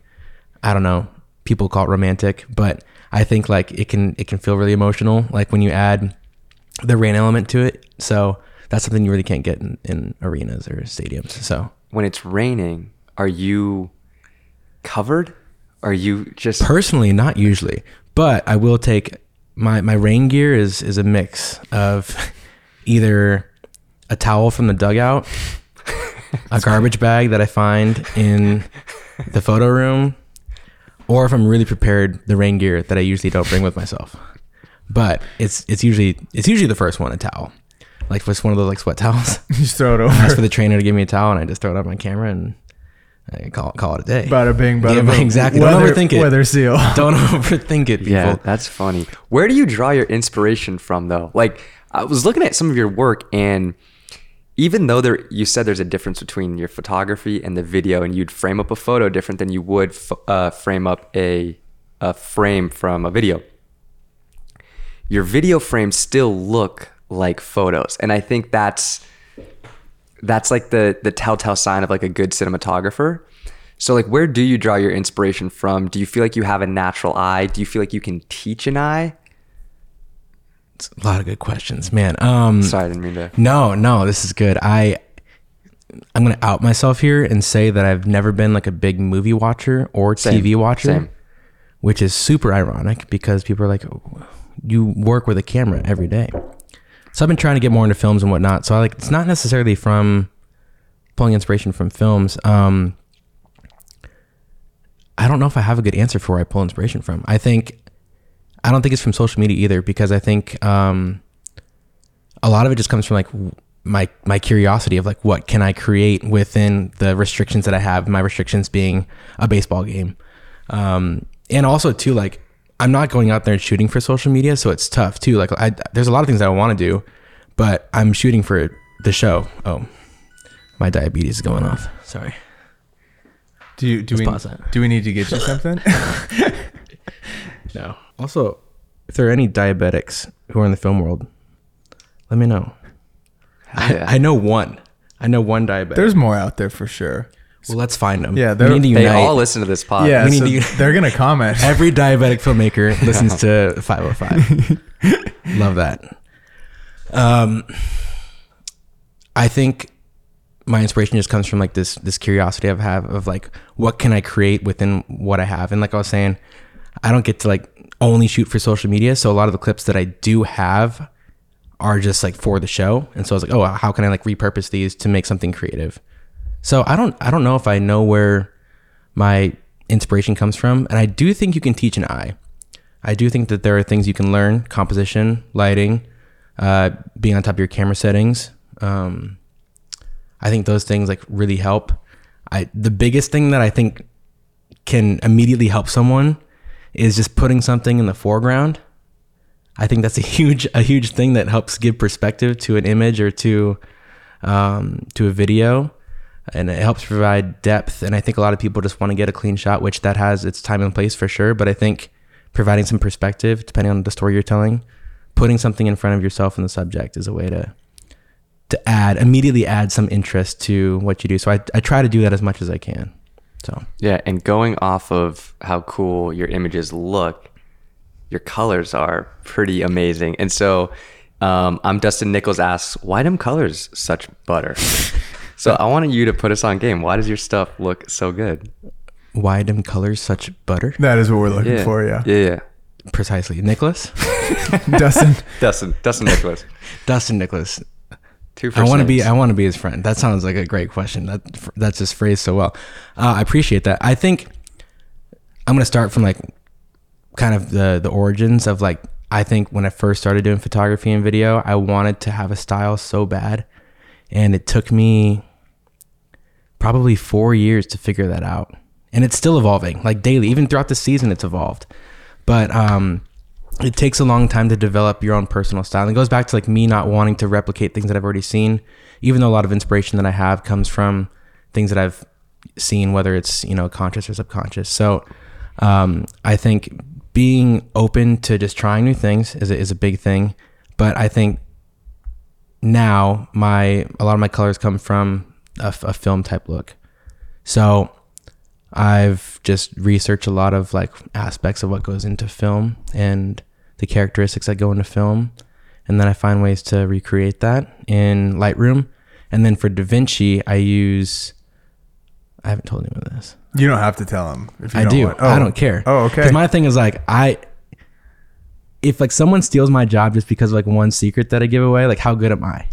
[SPEAKER 3] I don't know. People call it romantic, but I think like it can it can feel really emotional. Like when you add the rain element to it. So that's something you really can't get in, in arenas or stadiums. So
[SPEAKER 1] when it's raining, are you covered? Are you just
[SPEAKER 3] personally not usually, but I will take my my rain gear is is a mix of either a towel from the dugout, a garbage bag that I find in the photo room, or if I'm really prepared, the rain gear that I usually don't bring with myself. But it's it's usually it's usually the first one, a towel. Like just one of those like sweat towels.
[SPEAKER 2] You just throw it
[SPEAKER 3] Ask
[SPEAKER 2] over.
[SPEAKER 3] for the trainer to give me a towel, and I just throw it up on camera and I call call it a day.
[SPEAKER 2] Bada bing, bada
[SPEAKER 3] Yeah,
[SPEAKER 2] boom.
[SPEAKER 3] exactly. Don't overthink it.
[SPEAKER 2] Weather seal.
[SPEAKER 3] Don't overthink it, people.
[SPEAKER 1] Yeah, that's funny. Where do you draw your inspiration from, though? Like, I was looking at some of your work, and even though there, you said there's a difference between your photography and the video, and you'd frame up a photo different than you would f- uh, frame up a a frame from a video. Your video frames still look like photos, and I think that's that's like the the telltale sign of like a good cinematographer. So like where do you draw your inspiration from? Do you feel like you have a natural eye? Do you feel like you can teach an eye?
[SPEAKER 3] A lot of good questions, man. Um,
[SPEAKER 1] Sorry, I didn't mean to.
[SPEAKER 3] No, no, this is good. I I'm gonna out myself here and say that I've never been like a big movie watcher or
[SPEAKER 1] Same,
[SPEAKER 3] TV watcher,
[SPEAKER 1] same.
[SPEAKER 3] which is super ironic because people are like, "Oh, you work with a camera every day. So I've been trying to get more into films and whatnot. So I like it's not necessarily from pulling inspiration from films. Um, I don't know if I have a good answer for where I pull inspiration from. I think I don't think it's from social media either because I think um, a lot of it just comes from like my my curiosity of like what can I create within the restrictions that I have. My restrictions being a baseball game, um, and also too like I'm not going out there and shooting for social media, so it's tough too. Like I, there's a lot of things I want to do, but I'm shooting for the show. Oh, my diabetes is going off. Sorry.
[SPEAKER 2] Do you do
[SPEAKER 3] Let's
[SPEAKER 2] we do we need to get you something?
[SPEAKER 3] No. Also, if there are any diabetics who are in the film world, let me know.
[SPEAKER 1] Yeah.
[SPEAKER 3] I, I know one. I know one diabetic.
[SPEAKER 2] There's more out there for sure.
[SPEAKER 3] well, let's find them.
[SPEAKER 2] Yeah, they're-
[SPEAKER 3] need to
[SPEAKER 1] They
[SPEAKER 3] unite.
[SPEAKER 1] all listen to this pod.
[SPEAKER 2] yeah,
[SPEAKER 3] we need
[SPEAKER 2] so
[SPEAKER 3] to
[SPEAKER 2] they're gonna comment.
[SPEAKER 3] Every diabetic filmmaker listens to 505. Love that. Um, I think my inspiration just comes from like this this curiosity I have of like what can I create within what I have, and like I was saying, I don't get to like only shoot for social media, so a lot of the clips that I do have are just like for the show, and so I was like, oh, how can I like repurpose these to make something creative? So I don't I don't know if I know where my inspiration comes from, and I do think you can teach an eye. I do think that there are things you can learn: composition, lighting, uh, being on top of your camera settings. Um, I think those things like really help. I the biggest thing that I think can immediately help someone is just putting something in the foreground. I think that's a huge a huge thing that helps give perspective to an image or to um, to a video, and it helps provide depth. And I think a lot of people just want to get a clean shot, which that has its time and place for sure. But I think providing some perspective, depending on the story you're telling, putting something in front of yourself and the subject is a way to to add immediately add some interest to what you do. So I, I try to do that as much as I can. So
[SPEAKER 1] Yeah, and going off of how cool your images look, your colors are pretty amazing. And so um, I'm Dustin Nichols asks, why them colors such butter? so I wanted you to put us on game. Why does your stuff look so good?
[SPEAKER 3] why them colors such butter?
[SPEAKER 2] That is what we're looking
[SPEAKER 1] Yeah.
[SPEAKER 2] for. Yeah,
[SPEAKER 1] Yeah, yeah.
[SPEAKER 3] Precisely. Nicholas?
[SPEAKER 2] Dustin.
[SPEAKER 1] Dustin, Dustin Nicholas.
[SPEAKER 3] Dustin Nicholas.
[SPEAKER 1] Two
[SPEAKER 3] I want to be. I want to be his friend. That sounds like a great question. That that's just phrased so well. Uh, I appreciate that. I think I'm gonna start from like kind of the the origins of like I think when I first started doing photography and video, I wanted to have a style so bad, and it took me probably four years to figure that out, and it's still evolving. Like daily, even throughout the season, it's evolved. But um, it takes a long time to develop your own personal style. And it goes back to like me not wanting to replicate things that I've already seen, even though a lot of inspiration that I have comes from things that I've seen, whether it's, you know, conscious or subconscious. So um, I think being open to just trying new things is a, is a big thing. But I think now my a lot of my colors come from a film type look. So I've just researched a lot of like aspects of what goes into film and the characteristics that go into film. And then I find ways to recreate that in Lightroom. And then for DaVinci, I use, I haven't told anyone this.
[SPEAKER 2] You don't have to tell them. If you
[SPEAKER 3] I
[SPEAKER 2] don't
[SPEAKER 3] do.
[SPEAKER 2] want-
[SPEAKER 3] I oh. don't care.
[SPEAKER 2] Oh, okay.
[SPEAKER 3] Because my thing is like, I, if like someone steals my job just because of like one secret that I give away, like how good am I?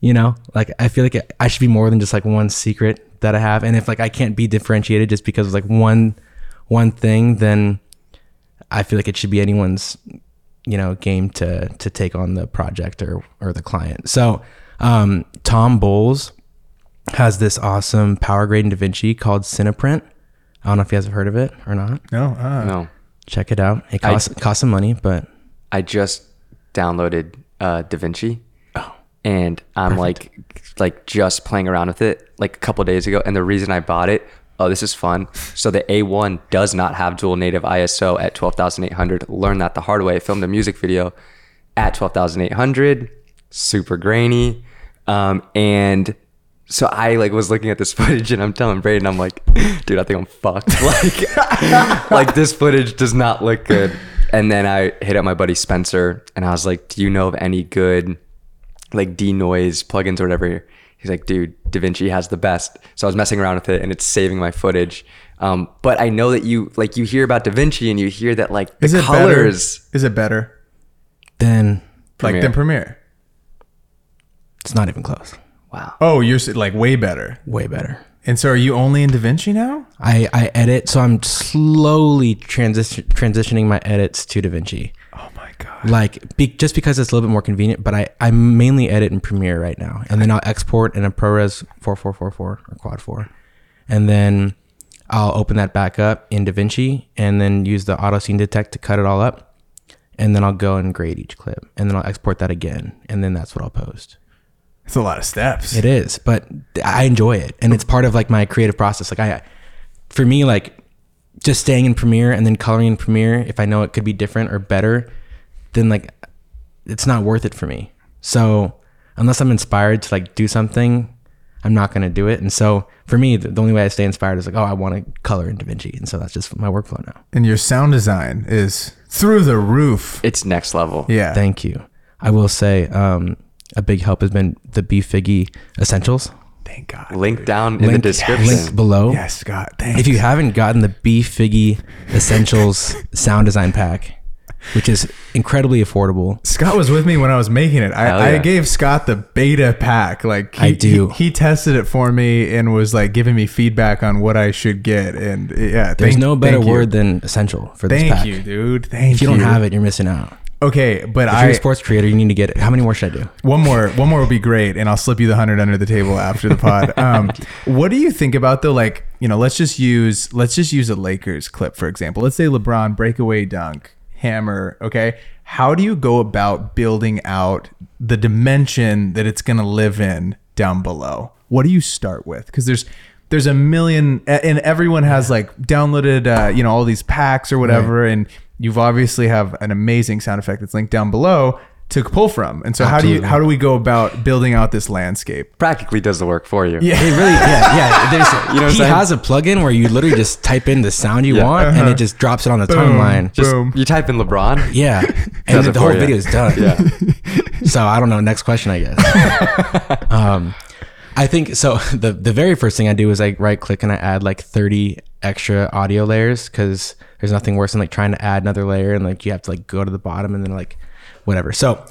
[SPEAKER 3] You know, like I feel like I should be more than just like one secret that I have. And if like I can't be differentiated just because of like one one thing, then I feel like it should be anyone's you know game to to take on the project or or the client. So um, Tom Bolles has this awesome power grade in DaVinci called Cineprint. I don't know if you guys have heard of it or not.
[SPEAKER 2] No, uh,
[SPEAKER 1] No,
[SPEAKER 3] Check it out. It costs costs some money, but
[SPEAKER 1] I just downloaded uh, DaVinci. Oh. And I'm like, like just playing around with it like a couple days ago. And the reason I bought it, oh, this is fun. So the A1 does not have dual native ISO at 12,800. Learned that the hard way. I filmed a music video at 12,800, super grainy. Um, and so I like was looking at this footage and I'm telling Braden, I'm like, dude, I think I'm fucked. Like, like this footage does not look good. And then I hit up my buddy Spencer and I was like, do you know of any good like denoise plugins or whatever? He's like, dude, DaVinci has the best. So I was messing around with it and it's saving my footage. Um, but I know that you like you hear about DaVinci and you hear that like the
[SPEAKER 2] is it
[SPEAKER 1] colors.
[SPEAKER 2] better? Is it better
[SPEAKER 3] then
[SPEAKER 2] like than Premiere?
[SPEAKER 3] it's not even close.
[SPEAKER 1] Wow.
[SPEAKER 2] Oh, you're like way better.
[SPEAKER 3] Way better.
[SPEAKER 2] And so, are you only in DaVinci now?
[SPEAKER 3] I, I edit, so I'm slowly transition transitioning my edits to DaVinci.
[SPEAKER 2] God.
[SPEAKER 3] Like be, just because it's a little bit more convenient, but I, I mainly edit in Premiere right now, and then I'll export in a ProRes 4444 or Quad 4, and then I'll open that back up in DaVinci, and then use the auto scene detect to cut it all up, and then I'll go and grade each clip, and then I'll export that again, and then that's what I'll post.
[SPEAKER 2] It's a lot of steps.
[SPEAKER 3] It is, but I enjoy it, and it's part of like my creative process. Like I, for me, like just staying in Premiere and then coloring in Premiere, if I know it could be different or better, then like it's not worth it for me. So unless I'm inspired to like do something, I'm not gonna do it. And so for me, the, the only way I stay inspired is like, oh, I want to color in DaVinci, and so that's just my workflow now.
[SPEAKER 2] And your sound design is through the roof.
[SPEAKER 1] It's next level.
[SPEAKER 2] Yeah.
[SPEAKER 3] Thank you. I will say um, a big help has been the Bfiggy Essentials.
[SPEAKER 2] Thank God.
[SPEAKER 1] Link down in the
[SPEAKER 3] Link-
[SPEAKER 1] description.
[SPEAKER 3] link below.
[SPEAKER 2] Yes, God. Thanks.
[SPEAKER 3] If you haven't gotten the Bfiggy Essentials sound design pack, which is incredibly affordable,
[SPEAKER 2] Scott was with me when I was making it. I, I gave Scott the beta pack. Like he,
[SPEAKER 3] I do.
[SPEAKER 2] He, he tested it for me and was like giving me feedback on what I should get. And yeah,
[SPEAKER 3] there's
[SPEAKER 2] thank-
[SPEAKER 3] no better
[SPEAKER 2] thank you.
[SPEAKER 3] word than essential for this
[SPEAKER 2] Thank
[SPEAKER 3] pack.
[SPEAKER 2] you, dude. Thank you.
[SPEAKER 3] If you don't have it, you're missing out.
[SPEAKER 2] okay, but
[SPEAKER 3] If
[SPEAKER 2] I
[SPEAKER 3] you're a sports creator, you need to get it. How many more should I do?
[SPEAKER 2] one more one more would be great, and I'll slip you the hundred under the table after the pod. Um, what do you think about though? Like you know, let's just use let's just use a Lakers clip for example. Let's say LeBron breakaway dunk hammer. Okay, how do you go about building out the dimension that it's going to live in down below? What do you start with? Because there's there's a million, and everyone has like downloaded, uh, you know, all these packs or whatever, and you've obviously have an amazing sound effect that's linked down below to pull from. And so, how do you how do we go about building out this landscape?
[SPEAKER 1] Practically does the work for you.
[SPEAKER 2] Yeah.
[SPEAKER 3] It really, yeah, yeah. There's,
[SPEAKER 1] You know
[SPEAKER 3] he
[SPEAKER 1] saying?
[SPEAKER 3] has a plugin where you literally just type in the sound you
[SPEAKER 1] Yeah.
[SPEAKER 3] want, and
[SPEAKER 2] Uh-huh.
[SPEAKER 3] it just drops it on the
[SPEAKER 2] Boom.
[SPEAKER 3] timeline.
[SPEAKER 1] Just
[SPEAKER 2] Boom.
[SPEAKER 1] you type in LeBron.
[SPEAKER 3] Yeah, and the,
[SPEAKER 1] it
[SPEAKER 3] the
[SPEAKER 1] for
[SPEAKER 3] whole
[SPEAKER 1] you.
[SPEAKER 3] video is done.
[SPEAKER 1] Yeah.
[SPEAKER 3] So I don't know. Next question, I guess. um, I think so. The the very first thing I do is I right click and I add like 30 extra audio layers because there's nothing worse than like trying to add another layer and like you have to like go to the bottom and then like whatever. So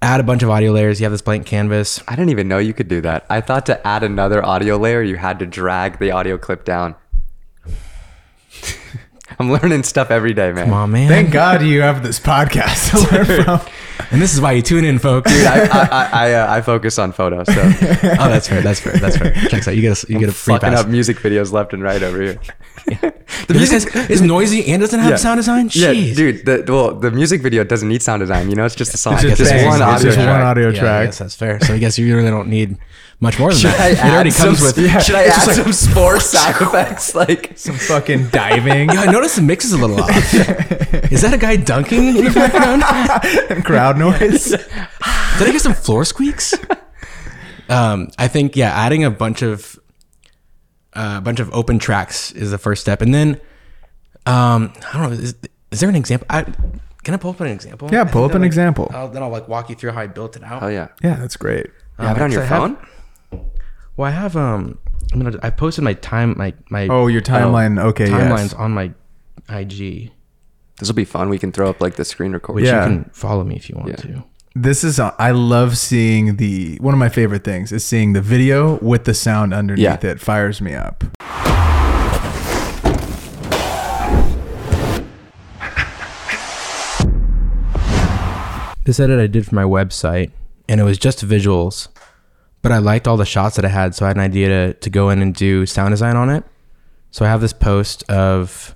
[SPEAKER 3] add a bunch of audio layers. You have this blank canvas.
[SPEAKER 1] I didn't even know you could do that. I thought to add another audio layer, you had to drag the audio clip down. I'm learning stuff every day, man.
[SPEAKER 3] Come on, man.
[SPEAKER 2] Thank God you have this podcast to learn from.
[SPEAKER 3] And this is why you tune in, folks.
[SPEAKER 1] Dude, I I I, I, uh, I focus on photos, so
[SPEAKER 3] oh, that's fair. That's fair. That's fair. Checks out. You get a you get a free
[SPEAKER 1] fucking
[SPEAKER 3] pass.
[SPEAKER 1] up music videos left and right over here. yeah.
[SPEAKER 3] The music is noisy and doesn't have
[SPEAKER 1] Yeah.
[SPEAKER 3] sound design.
[SPEAKER 1] Yeah, dude. The well, the music video doesn't need sound design. You know, it's just a song.
[SPEAKER 2] It's just
[SPEAKER 1] just
[SPEAKER 2] bangs.
[SPEAKER 1] one
[SPEAKER 2] It's
[SPEAKER 1] audio
[SPEAKER 2] just
[SPEAKER 1] track.
[SPEAKER 2] one audio
[SPEAKER 3] Yeah, I guess that's fair. So I guess you really don't need much more than
[SPEAKER 1] Should
[SPEAKER 3] that.
[SPEAKER 1] I
[SPEAKER 3] it already comes
[SPEAKER 1] some,
[SPEAKER 3] with.
[SPEAKER 2] yeah.
[SPEAKER 1] Should I
[SPEAKER 2] It's
[SPEAKER 1] add
[SPEAKER 2] just like-
[SPEAKER 1] some sports sound effects? Like
[SPEAKER 2] Some fucking diving
[SPEAKER 3] Yeah, I noticed the mix is a little off. is that a guy dunking in the background?
[SPEAKER 2] and crowd noise.
[SPEAKER 3] Did I get some floor squeaks? Um, I think yeah, adding a bunch of uh, a bunch of open tracks is the first step, and then um, I don't know. Is, is there an example? I, can I pull up an example?
[SPEAKER 2] Yeah, pull up an
[SPEAKER 3] like,
[SPEAKER 2] example.
[SPEAKER 3] I'll, then I'll like walk you through how I built it out.
[SPEAKER 1] oh yeah,
[SPEAKER 2] Yeah, that's great.
[SPEAKER 1] you have it on your
[SPEAKER 3] I
[SPEAKER 1] phone.
[SPEAKER 3] have- Well, I have um, I'm gonna I posted my time my my
[SPEAKER 2] Oh, your timeline. okay,
[SPEAKER 3] timelines
[SPEAKER 2] yes.
[SPEAKER 3] on my IG,
[SPEAKER 1] This will be fun. We can throw up like the screen record.
[SPEAKER 2] Yeah.
[SPEAKER 3] you can follow me if you want
[SPEAKER 1] Yeah.
[SPEAKER 3] to.
[SPEAKER 2] This is I love seeing the one of my favorite things is seeing the video with the sound underneath
[SPEAKER 1] Yeah.
[SPEAKER 2] it fires me up.
[SPEAKER 3] This edit I did for my website, and it was just visuals, but I liked all the shots that I had, so I had an idea to, to go in and do sound design on it. So I have this post of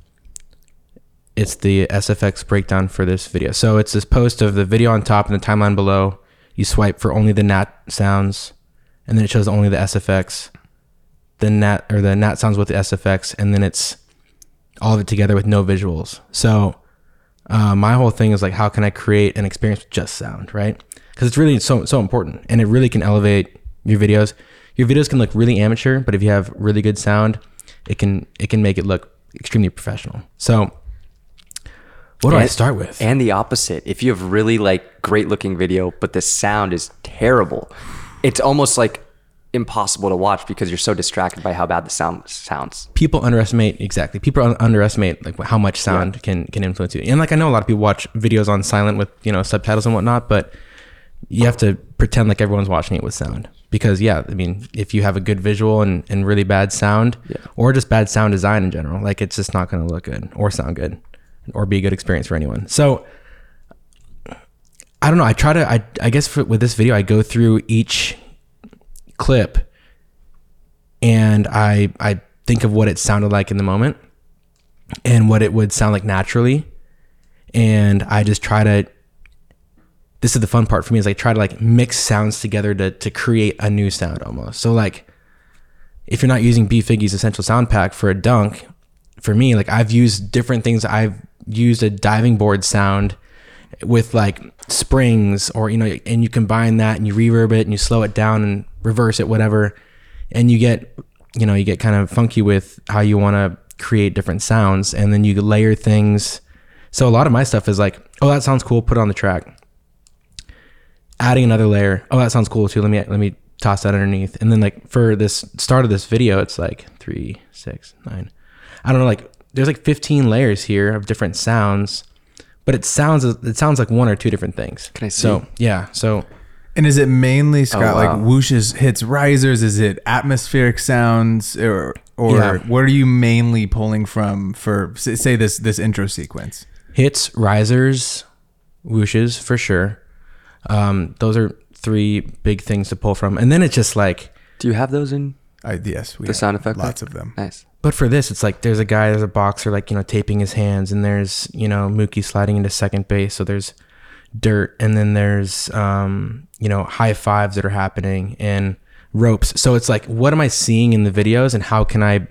[SPEAKER 3] it's the SFX breakdown for this video. So it's this post of the video on top and the timeline below. You swipe for only the nat sounds, and then it shows only the SFX, the nat or the nat sounds with the SFX, and then it's all of it together with no visuals. So uh, my whole thing is like, how can I create an experience with just sound, right? Because it's really so so important, and it really can elevate your videos. Your videos can look really amateur, but if you have really good sound, it can it can make it look extremely professional. So, what do I start with?
[SPEAKER 1] And the opposite. If you have really like great looking video, but the sound is terrible, it's almost like impossible to watch because you're so distracted by how bad the sound sounds.
[SPEAKER 3] people underestimate exactly. People un- underestimate like how much sound can can influence you. And like I know a lot of people watch videos on silent with you know subtitles and whatnot, but you have to pretend like everyone's watching it with sound because yeah, I mean if you have a good visual and, and really bad sound or just bad sound design in general, like it's just not going to look good or sound good or be a good experience for anyone. So I don't know. I try to. I I guess for, with this video, I go through each clip and I I think of what it sounded like in the moment and what it would sound like naturally and I just try to this is the fun part for me is I try to like mix sounds together to to create a new sound almost. So like if you're not using Bfiggy's essential sound pack for a dunk, for me like I've used different things. I've used a diving board sound with like springs or you know and you combine that and you reverb it and you slow it down and reverse it whatever and you get you know you get kind of funky with how you want to create different sounds and then you layer things so a lot of my stuff is like oh that sounds cool put it on the track adding another layer oh that sounds cool too let me let me toss that underneath and then like for this start of this video it's like three six nine i don't know like there's like 15 layers here of different sounds but it sounds it sounds like one or two different things
[SPEAKER 1] Can I see?
[SPEAKER 3] so yeah so
[SPEAKER 2] And is it mainly oh, Scott
[SPEAKER 1] wow.
[SPEAKER 2] like whooshes hits risers? Is it atmospheric sounds or or
[SPEAKER 3] Yeah.
[SPEAKER 2] what are you mainly pulling from for say this this intro sequence?
[SPEAKER 3] hits risers whooshes for sure um those are three big things to pull from and then it's just like
[SPEAKER 1] Do you have those in?
[SPEAKER 2] I yes, we
[SPEAKER 1] The
[SPEAKER 2] have
[SPEAKER 1] sound effect
[SPEAKER 2] lots
[SPEAKER 1] pack?
[SPEAKER 2] of them.
[SPEAKER 1] Nice.
[SPEAKER 3] But for this, it's like there's a guy, there's a boxer, like you know, taping his hands, and there's you know Mookie sliding into second base. So there's dirt, and then there's um, you know high fives that are happening and ropes. So it's like, what am I seeing in the videos, and how can I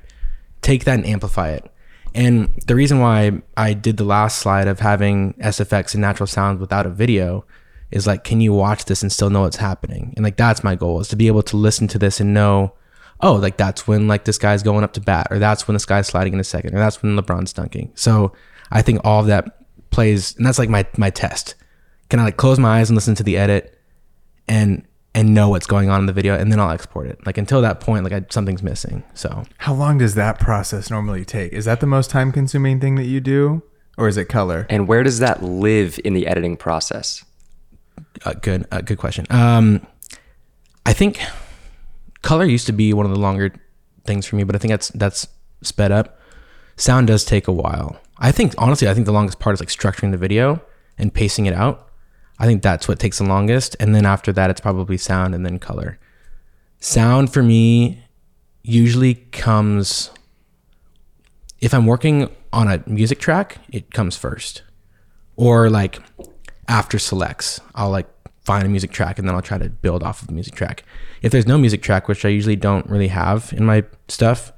[SPEAKER 3] take that and amplify it? And the reason why I did the last slide of having SFX and natural sound without a video is like, can you watch this and still know what's happening? And like, that's my goal is to be able to listen to this and know, oh, like that's when like this guy's going up to bat, or that's when this guy's sliding in a second, or that's when LeBron's dunking. So I think all of that plays, and that's like my my test. Can I like close my eyes and listen to the edit, and and know what's going on in the video, and then I'll export it. Like until that point, like I, something's missing. So
[SPEAKER 2] How long does that process normally take? Is that the most time consuming thing that you do? Or is it color?
[SPEAKER 1] And where does that live in the editing process?
[SPEAKER 3] Uh, good uh, good question. Um, I think color used to be one of the longer things for me, but I think that's that's sped up. Sound does take a while. I think honestly, I think the longest part is like structuring the video and pacing it out. I think that's what takes the longest, and then after that, it's probably sound and then color. Sound for me usually comes if I'm working on a music track, it comes first, or like after selects, I'll like find a music track and then I'll try to build off of the music track. If there's no music track, which I usually don't really have in my stuff,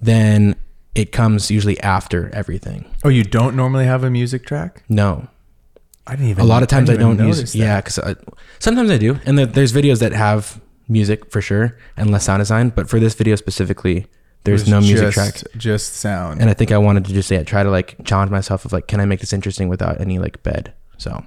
[SPEAKER 3] then it comes usually after everything.
[SPEAKER 2] Oh, you don't normally have a music track?
[SPEAKER 3] No,
[SPEAKER 2] I didn't even
[SPEAKER 3] a lot of times I,
[SPEAKER 2] didn't
[SPEAKER 3] don't use.
[SPEAKER 2] that.
[SPEAKER 3] Yeah, because sometimes I do, and there, there's videos that have music for sure and less sound design. But for this video specifically, there's no music
[SPEAKER 2] just,
[SPEAKER 3] track.
[SPEAKER 2] Just sound.
[SPEAKER 3] And I think I wanted to just say yeah, try to like challenge myself of like, can I make this interesting without any like bed? So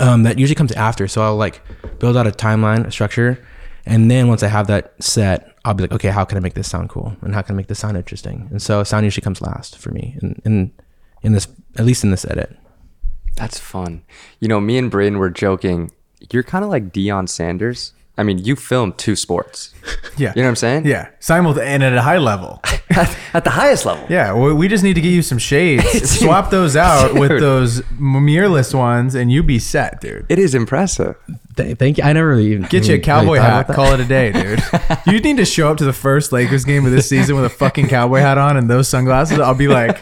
[SPEAKER 3] um, that usually comes after. So I'll like build out a timeline, a structure, and then once I have that set, I'll be like, okay, how can I make this sound cool, and how can I make this sound interesting? And so sound usually comes last for me, in in, in this at least in this edit.
[SPEAKER 1] That's fun. You know, me and Braden were joking you're kind of like Deion Sanders. I mean, you filmed two sports.
[SPEAKER 2] Yeah.
[SPEAKER 1] You know what I'm saying?
[SPEAKER 2] Yeah. Simul and at a high level.
[SPEAKER 1] At, at the highest level.
[SPEAKER 2] Yeah, we, we just need to get you some shades. Swap those out with those mirrorless ones, and you be set, dude.
[SPEAKER 1] It is impressive.
[SPEAKER 3] Th- thank you. I never even
[SPEAKER 2] Get you a cowboy
[SPEAKER 3] thought
[SPEAKER 2] hat. Call it a day, dude. you need to show up to the first Lakers game of this season with a fucking cowboy hat on and those sunglasses. I'll be like,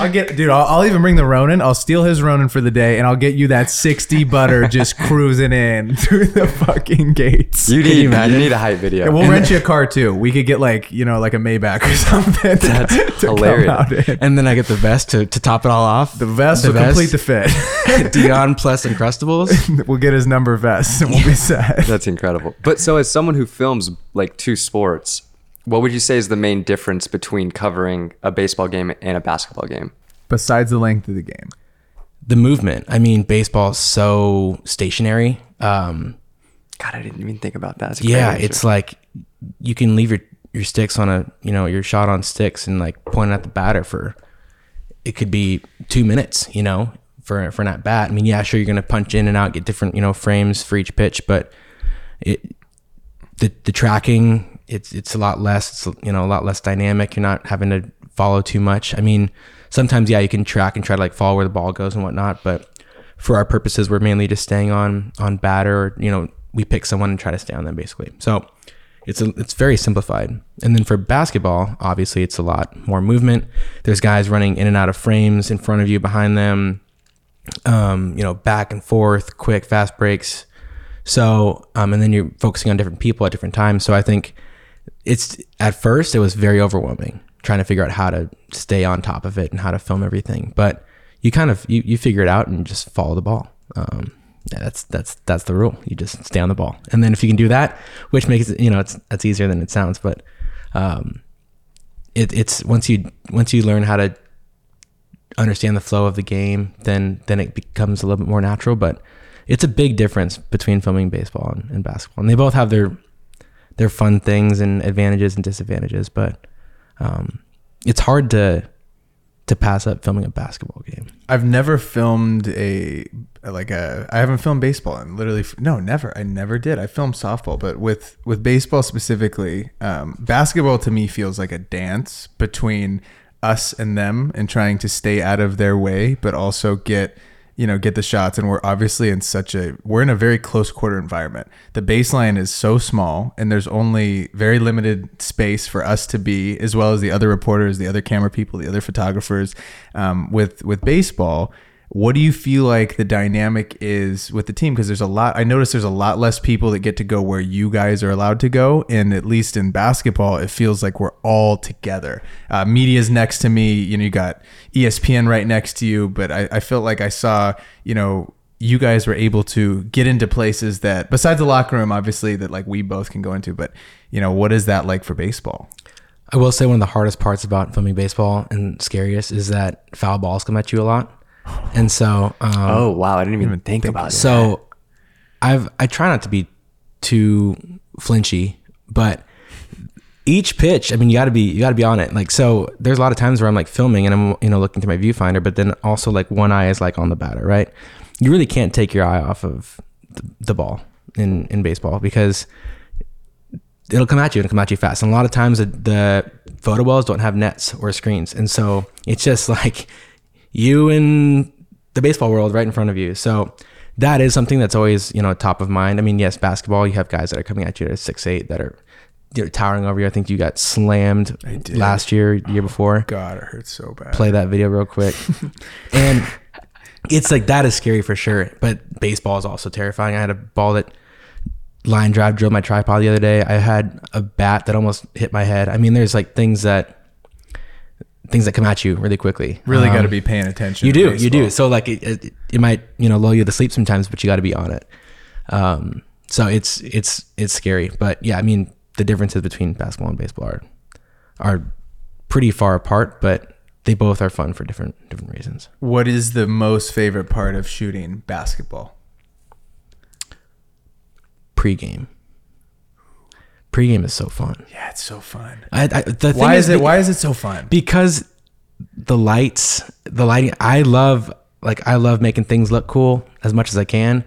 [SPEAKER 2] I'll get, dude. I'll, I'll even bring the Ronin. I'll steal his Ronin for the day, and I'll get you that sixty butter just cruising in through the fucking gates.
[SPEAKER 1] You
[SPEAKER 3] you
[SPEAKER 1] need you,
[SPEAKER 3] imagine?
[SPEAKER 1] need a hype video.
[SPEAKER 2] And we'll rent you a car too. We could get like you know like a Maybach or something.
[SPEAKER 1] That's
[SPEAKER 2] to
[SPEAKER 1] hilarious.
[SPEAKER 2] out in.
[SPEAKER 3] And then I get the vest to, to top it all off.
[SPEAKER 2] The vest will complete the fit.
[SPEAKER 3] Deion plus Uncrustables.
[SPEAKER 2] we'll get his number vest and we'll be set.
[SPEAKER 1] That's incredible. But so, as someone who films like two sports, what would you say is the main difference between covering a baseball game and a basketball game?
[SPEAKER 2] Besides the length of the game,
[SPEAKER 3] the movement. I mean, baseball's so stationary. Um,
[SPEAKER 1] God, I didn't even think about that. That's a
[SPEAKER 3] yeah,
[SPEAKER 1] answer.
[SPEAKER 3] it's like you can leave your your sticks on a you know your shot on sticks and like point at the batter for it could be two minutes. You know, for for an at bat. I mean, yeah, sure, you're gonna punch in and out, get different you know frames for each pitch, but it the the tracking it's it's a lot less. It's you know a lot less dynamic. You're not having to follow too much. I mean, sometimes yeah, you can track and try to like follow where the ball goes and whatnot, but for our purposes, we're mainly just staying on on batter. You know, we pick someone and try to stay on them basically. So it's a, it's very simplified. And then for basketball, obviously, it's a lot more movement. There's guys running in and out of frames in front of you, behind them. Um, you know, back and forth, quick, fast breaks. So, um, and then you're focusing on different people at different times. So I think it's at first it was very overwhelming trying to figure out how to stay on top of it and how to film everything. But you kind of you, you figure it out and just follow the ball. Um, yeah, that's that's that's the rule. You just stay on the ball, and then if you can do that, which makes it you know it's that's easier than it sounds. But um, it, it's once you once you learn how to understand the flow of the game, then then it becomes a little bit more natural. But it's a big difference between filming baseball and, and basketball, and they both have their their fun things and advantages and disadvantages. But um, it's hard to to pass up filming a basketball game.
[SPEAKER 2] I've never filmed a like a. I haven't filmed baseball and literally no, never. I never did. I filmed softball, but with with baseball specifically, um, basketball to me feels like a dance between us and them, and trying to stay out of their way, but also get you know get the shots and we're obviously in such a we're in a very close quarter environment. The baseline is so small and there's only very limited space for us to be as well as the other reporters the other camera people the other photographers um, with with baseball what do you feel like the dynamic is with the team? Because there's a lot i notice there's a lot less people that get to go where you guys are allowed to go and at least in basketball it feels like we're all together. Uh, media's next to me you know you got espn right next to you but I, I felt like i saw you know you guys were able to get into places that besides the locker room obviously that like we both can go into but you know what is that like for baseball?
[SPEAKER 3] I will say one of the hardest parts about filming baseball and scariest is that foul balls come at you a lot, and so um,
[SPEAKER 1] Oh wow, I didn't even think, about it.
[SPEAKER 3] So I've I try not to be too flinchy, but each pitch, I mean, you got to be you got to be on it. Like so, there's a lot of times where I'm like filming and I'm you know looking through my viewfinder, but then also like one eye is like on the batter, right? You really can't take your eye off of the, the ball in in baseball because it'll come at you and it'll come at you fast. And a lot of times the, the photo wells don't have nets or screens, and so it's just like you and the baseball world right in front of you. So that is something that's always you know top of mind. I mean, yes, basketball you have guys that are coming at you at six eight that are you know, towering over you. I think you got slammed last year, year oh, before.
[SPEAKER 2] god it hurts so bad
[SPEAKER 3] Play that video real quick, and it's like that is scary for sure. But baseball is also terrifying. I had a ball that line drive drilled my tripod the other day. I had a bat that almost hit my head. I mean, there's like things that things that come at you really quickly.
[SPEAKER 2] really
[SPEAKER 3] Um,
[SPEAKER 2] got to be paying attention
[SPEAKER 3] you do, you do. So like it, it, it might you know lull you to sleep sometimes, but you got to be on it. Um, so it's it's it's scary, but yeah, I mean the differences between basketball and baseball are are pretty far apart, but they both are fun for different different reasons.
[SPEAKER 2] what is the most favorite part of shooting basketball
[SPEAKER 3] Pre-game, pre-game is so fun.
[SPEAKER 2] yeah it's so fun
[SPEAKER 3] I, I, the thing
[SPEAKER 2] why is it
[SPEAKER 3] be-
[SPEAKER 2] why is it so fun
[SPEAKER 3] because the lights the lighting i love like i love making things look cool as much as i can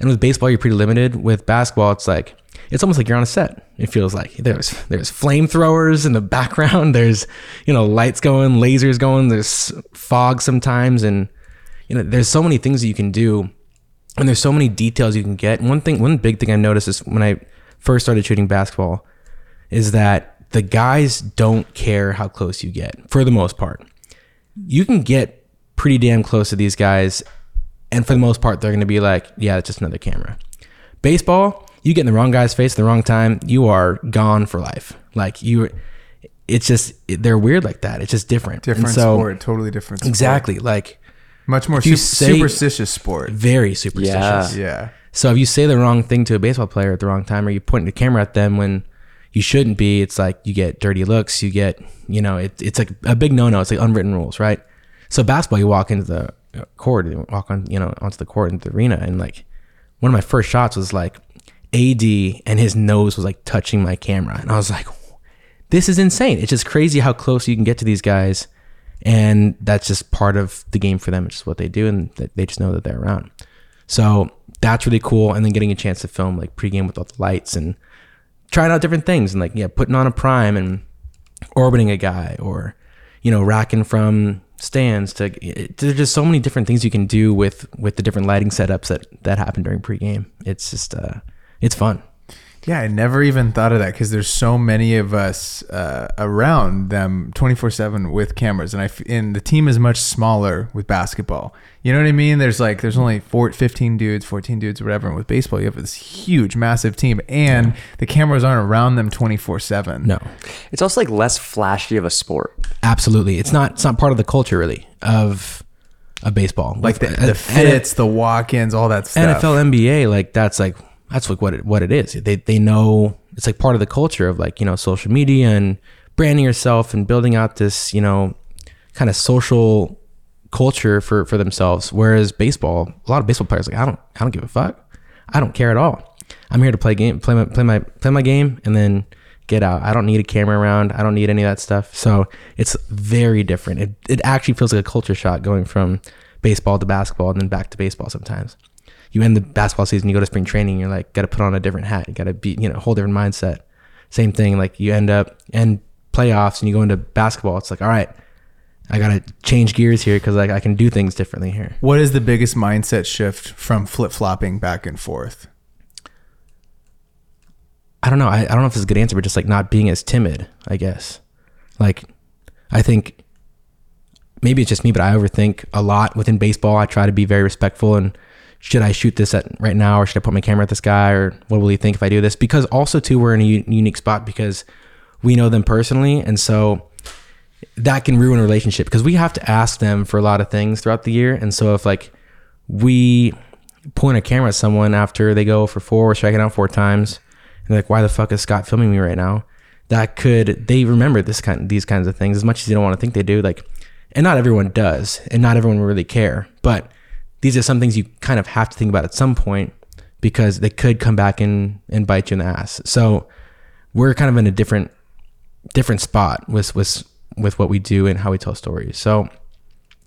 [SPEAKER 3] And with baseball, you're pretty limited. With basketball, it's like it's almost like you're on a set. It feels like there's there's flamethrowers in the background. There's you know lights going, lasers going. There's fog sometimes, and you know there's so many things that you can do, and there's so many details you can get. One thing, one big thing I noticed is when I first started shooting basketball, is that the guys don't care how close you get for the most part. You can get pretty damn close to these guys, and for the most part, they're going to be like, "Yeah, it's just another camera." Baseball, you get in the wrong guy's face at the wrong time, you are gone for life. Like you, it's just they're weird like that. It's just different. And
[SPEAKER 2] Different
[SPEAKER 3] so-
[SPEAKER 2] sport, totally different. Sport.
[SPEAKER 3] Exactly, like
[SPEAKER 2] Much more su-
[SPEAKER 3] say-
[SPEAKER 2] superstitious sport.
[SPEAKER 3] very superstitious.
[SPEAKER 1] Yeah.
[SPEAKER 2] Yeah.
[SPEAKER 3] So if you say the wrong thing to a baseball player at the wrong time, or you point the camera at them when you shouldn't be, it's like you get dirty looks. You get, you know, it, it's like a big no-no. It's like unwritten rules, right? So basketball, you walk into the court, you walk on, you know, onto the court into the arena, and like one of my first shots was like AD, and his nose was like touching my camera, and I was like, this is insane. It's just crazy how close you can get to these guys, and that's just part of the game for them. It's just what they do, and they just know that they're around. So that's really cool. And then getting a chance to film like pregame with all the lights and trying out different things and like yeah, putting on a prime and orbiting a guy or you know racking from stands to it, there's just so many different things you can do with with the different lighting setups that that happen during pregame. It's just uh it's fun.
[SPEAKER 2] Yeah, I never even thought of that because there's so many of us uh, around them 24 seven with cameras, and I f- and the team is much smaller with basketball. You know what I mean? There's like there's only four, 15 dudes, 14 dudes, whatever. And with baseball, you have this huge, massive team, and the cameras aren't around them 24 seven.
[SPEAKER 3] No.
[SPEAKER 1] It's also like less flashy of a sport.
[SPEAKER 3] Absolutely. It's not it's not part of the culture really of of baseball.
[SPEAKER 2] like the,
[SPEAKER 3] With-
[SPEAKER 2] the
[SPEAKER 3] and-
[SPEAKER 2] fits, the walk-ins, all that stuff.
[SPEAKER 3] NFL, NBA, like that's like that's like what it what it is. They they know it's like part of the culture of like you know social media and branding yourself and building out this you know kind of social culture for for themselves. Whereas baseball, a lot of baseball players like I don't I don't give a fuck. I don't care at all. I'm here to play game, play my play my play my game, and then get out. I don't need a camera around. I don't need any of that stuff. So it's very different. It it actually feels like a culture shock going from baseball to basketball and then back to baseball sometimes you end the basketball season, you go to spring training, you're like, got to put on a different hat. You got to be, you know, a whole different mindset. Same thing. Like you end up and playoffs and you go into basketball. It's like, all right, I got to change gears here because like I can do things differently here.
[SPEAKER 2] what is the biggest mindset shift from flip-flopping back and forth?
[SPEAKER 3] I don't know. I, I don't know if it's a good answer, but just like not being as timid, I guess. Like, I think maybe it's just me, but I overthink a lot within baseball. I try to be very respectful and should I shoot this at right now or should I put my camera at this guy or what will he think if I do this? Because also too, we're in a u- unique spot because we know them personally. And so that can ruin a relationship because we have to ask them for a lot of things throughout the year. And so if like we point a camera at someone after they go for four or striking out four times, and they're like, why the fuck is Scott filming me right now? That could they remember this kind these kinds of things as much as you don't want to think they do. Like, and not everyone does, and not everyone really care. But these are some things you kind of have to think about at some point because they could come back and and bite you in the ass. So we're kind of in a different different spot with with with what we do and how we tell stories. So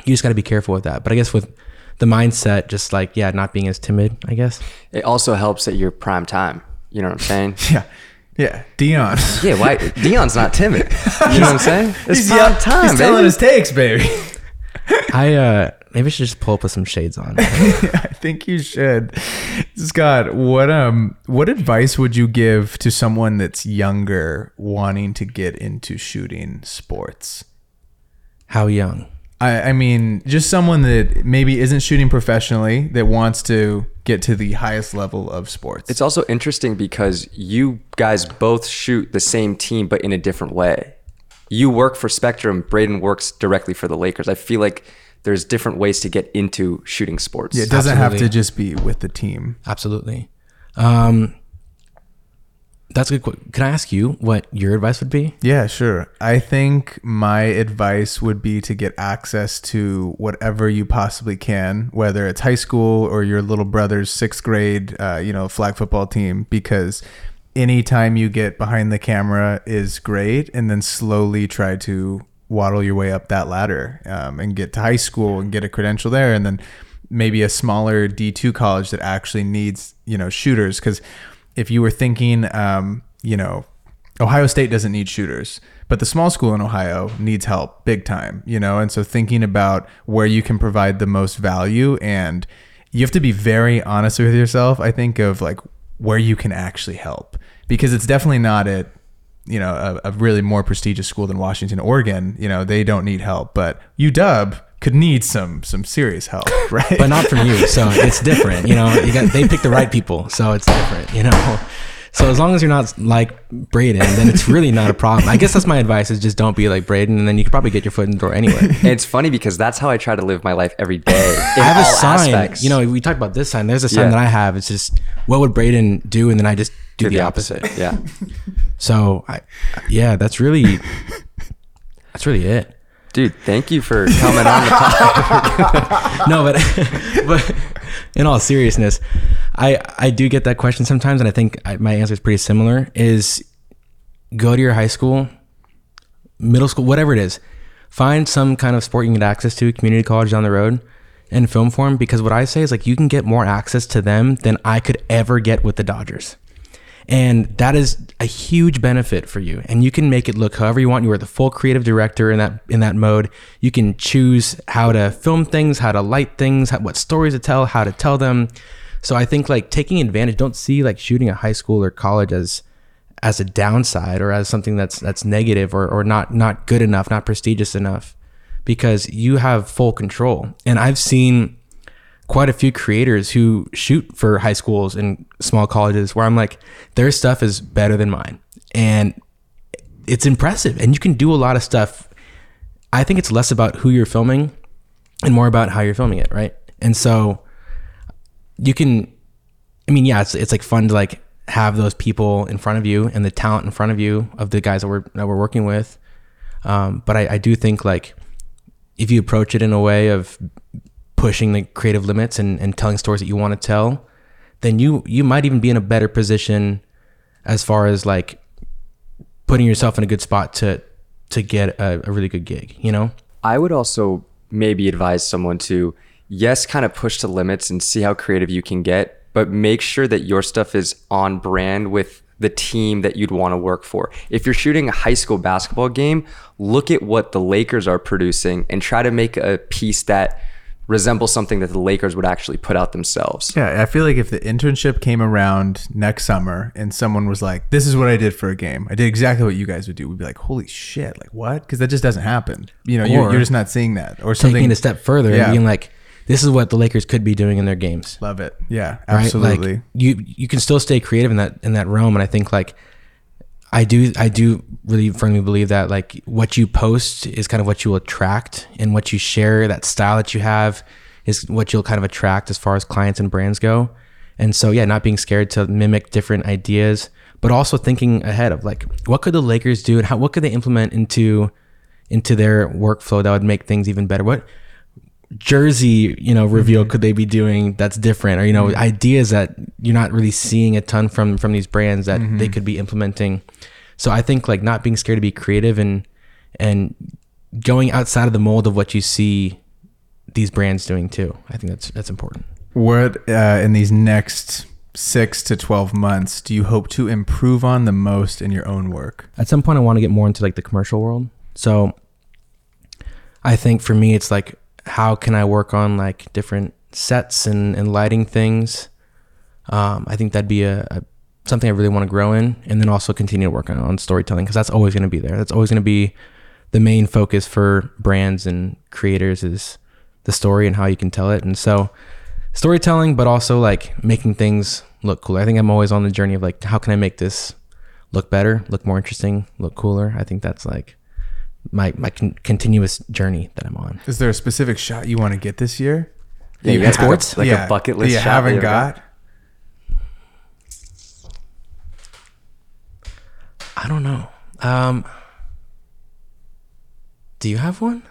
[SPEAKER 3] you just got to be careful with that. But I guess with the mindset, just like yeah, not being as timid. I guess.
[SPEAKER 1] It also helps that you're prime time. You know what I'm saying?
[SPEAKER 2] Yeah, yeah, Deion.
[SPEAKER 1] yeah, why Deion's not timid. You know what I'm saying? It's
[SPEAKER 2] He's,
[SPEAKER 1] prime
[SPEAKER 2] yell-
[SPEAKER 1] time,
[SPEAKER 2] he's telling
[SPEAKER 1] baby.
[SPEAKER 2] his takes, baby.
[SPEAKER 3] I uh maybe I should just pull up with some shades on.
[SPEAKER 2] I think you should. Scott, what um what advice would you give to someone that's younger wanting to get into shooting sports?
[SPEAKER 3] How young?
[SPEAKER 2] I, I mean, just someone that maybe isn't shooting professionally that wants to get to the highest level of sports.
[SPEAKER 1] It's also interesting because you guys both shoot the same team, but in a different way. You work for Spectrum. Braden works directly for the Lakers. I feel like there's different ways to get into shooting sports.
[SPEAKER 2] Yeah, it doesn't have to just be with the team.
[SPEAKER 3] Absolutely. Um, that's a good. que- Can I ask you what your advice would be?
[SPEAKER 2] Yeah, sure. I think my advice would be to get access to whatever you possibly can, whether it's high school or your little brother's sixth grade, uh, you know, flag football team, because anytime you get behind the camera is great, and then slowly try to waddle your way up that ladder um, and get to high school and get a credential there, and then maybe a smaller D2 college that actually needs, you know, shooters. Because if you were thinking, um, you know, Ohio State doesn't need shooters, but the small school in Ohio needs help big time, you know? And so thinking about where you can provide the most value and you have to be very honest with yourself, I think, of like where you can actually help because it's definitely not at, you know, a, a really more prestigious school than Washington, Oregon. You know, they don't need help, but UW could need some some serious help, right?
[SPEAKER 3] but not from you. So it's different. You know, you got they pick the right people, so it's different. You know. So as long as you're not like Braden, then it's really not a problem. I guess that's my advice: is just don't be like Braden, and then you could probably get your foot in the door anyway.
[SPEAKER 1] It's funny because that's how I try to live my life every day.
[SPEAKER 3] I have a sign.
[SPEAKER 1] aspects.
[SPEAKER 3] You know, we talked about this sign. There's a sign
[SPEAKER 1] Yeah.
[SPEAKER 3] that I have. It's just what would Braden do, and then I just do
[SPEAKER 1] Do
[SPEAKER 3] the, opposite.
[SPEAKER 1] Yeah.
[SPEAKER 3] So, I, yeah, that's really that's really it.
[SPEAKER 1] Dude, thank you for coming on the podcast.
[SPEAKER 3] no, but but in all seriousness, I I do get that question sometimes, and I think I, my answer is pretty similar. Is go to your high school, middle school, whatever it is, find some kind of sport you can get access to, community college down the road, and film for them. Because what I say is like you can get more access to them than I could ever get with the Dodgers. And that is a huge benefit for you. And you can make it look however you want. You are the full creative director in that in that mode. You can choose how to film things, how to light things, how, what stories to tell, how to tell them. So I think like taking advantage. Don't see like shooting at high school or college as as a downside or as something that's that's negative or or not not good enough, not prestigious enough, because you have full control. And I've seen quite a few creators who shoot for high schools and small colleges where I'm like, their stuff is better than mine. And it's impressive. And you can do a lot of stuff. I think it's less about who you're filming and more about how you're filming it, right? And so you can I mean, yeah, it's it's like fun to like have those people in front of you and the talent in front of you of the guys that we're that we're working with. Um, but I, I do think like if you approach it in a way of pushing the creative limits and, and telling stories that you want to tell, then you you might even be in a better position as far as like putting yourself in a good spot to to get a, a really good gig, you know?
[SPEAKER 1] I would also maybe advise someone to, yes, kind of push the limits and see how creative you can get, but make sure that your stuff is on brand with the team that you'd want to work for. If you're shooting a high school basketball game, look at what the Lakers are producing and try to make a piece that resembles something that the Lakers would actually put out themselves.
[SPEAKER 2] Yeah, I feel like if the internship came around next summer and someone was like, "This is what I did for a game. I did exactly what you guys would do," we'd be like, "Holy shit! Like what?" Because that just doesn't happen. You know, you're, you're just not seeing that or something.
[SPEAKER 3] Taking a step further
[SPEAKER 2] Yeah.
[SPEAKER 3] and being like, this is what the Lakers could be doing in their games.
[SPEAKER 2] Love it. Yeah,
[SPEAKER 3] right?
[SPEAKER 2] absolutely.
[SPEAKER 3] Like you you can still stay creative in that in that realm, and I think like I do I do really firmly believe that like what you post is kind of what you will attract, and what you share, that style that you have, is what you'll kind of attract as far as clients and brands go. And so yeah, not being scared to mimic different ideas, but also thinking ahead of like what could the Lakers do and how what could they implement into into their workflow that would make things even better. What jersey you know reveal mm-hmm. could they be doing that's different? Or you know mm-hmm. ideas that you're not really seeing a ton from from these brands that they mm-hmm. could be implementing. So i think like not being scared to be creative and and going outside of the mold of what you see these brands doing too. I think that's that's important.
[SPEAKER 2] What uh, in these next six to twelve months do you hope to improve on the most in your own work?
[SPEAKER 3] at some point i want to get more into like the commercial world. So i think for me it's like how can i work on like different sets and, and lighting things. Um, i think that'd be a, a something i really want to grow in and then also continue to work on, on storytelling because that's always going to be there. That's always going to be the main focus for brands and creators is the story and how you can tell it. And so storytelling but also like making things look cool i think i'm always on the journey of like how can i make this look better, look more interesting, look cooler. I think that's like my my con- continuous journey that I'm on.
[SPEAKER 2] Is there a specific shot you want to get this year?
[SPEAKER 1] Yeah, you
[SPEAKER 2] You
[SPEAKER 1] guys
[SPEAKER 2] have-
[SPEAKER 1] sports? Like a bucket list
[SPEAKER 2] that you
[SPEAKER 1] shot
[SPEAKER 2] haven't
[SPEAKER 1] you ever
[SPEAKER 2] got?
[SPEAKER 3] I don't know. Um, do you have one?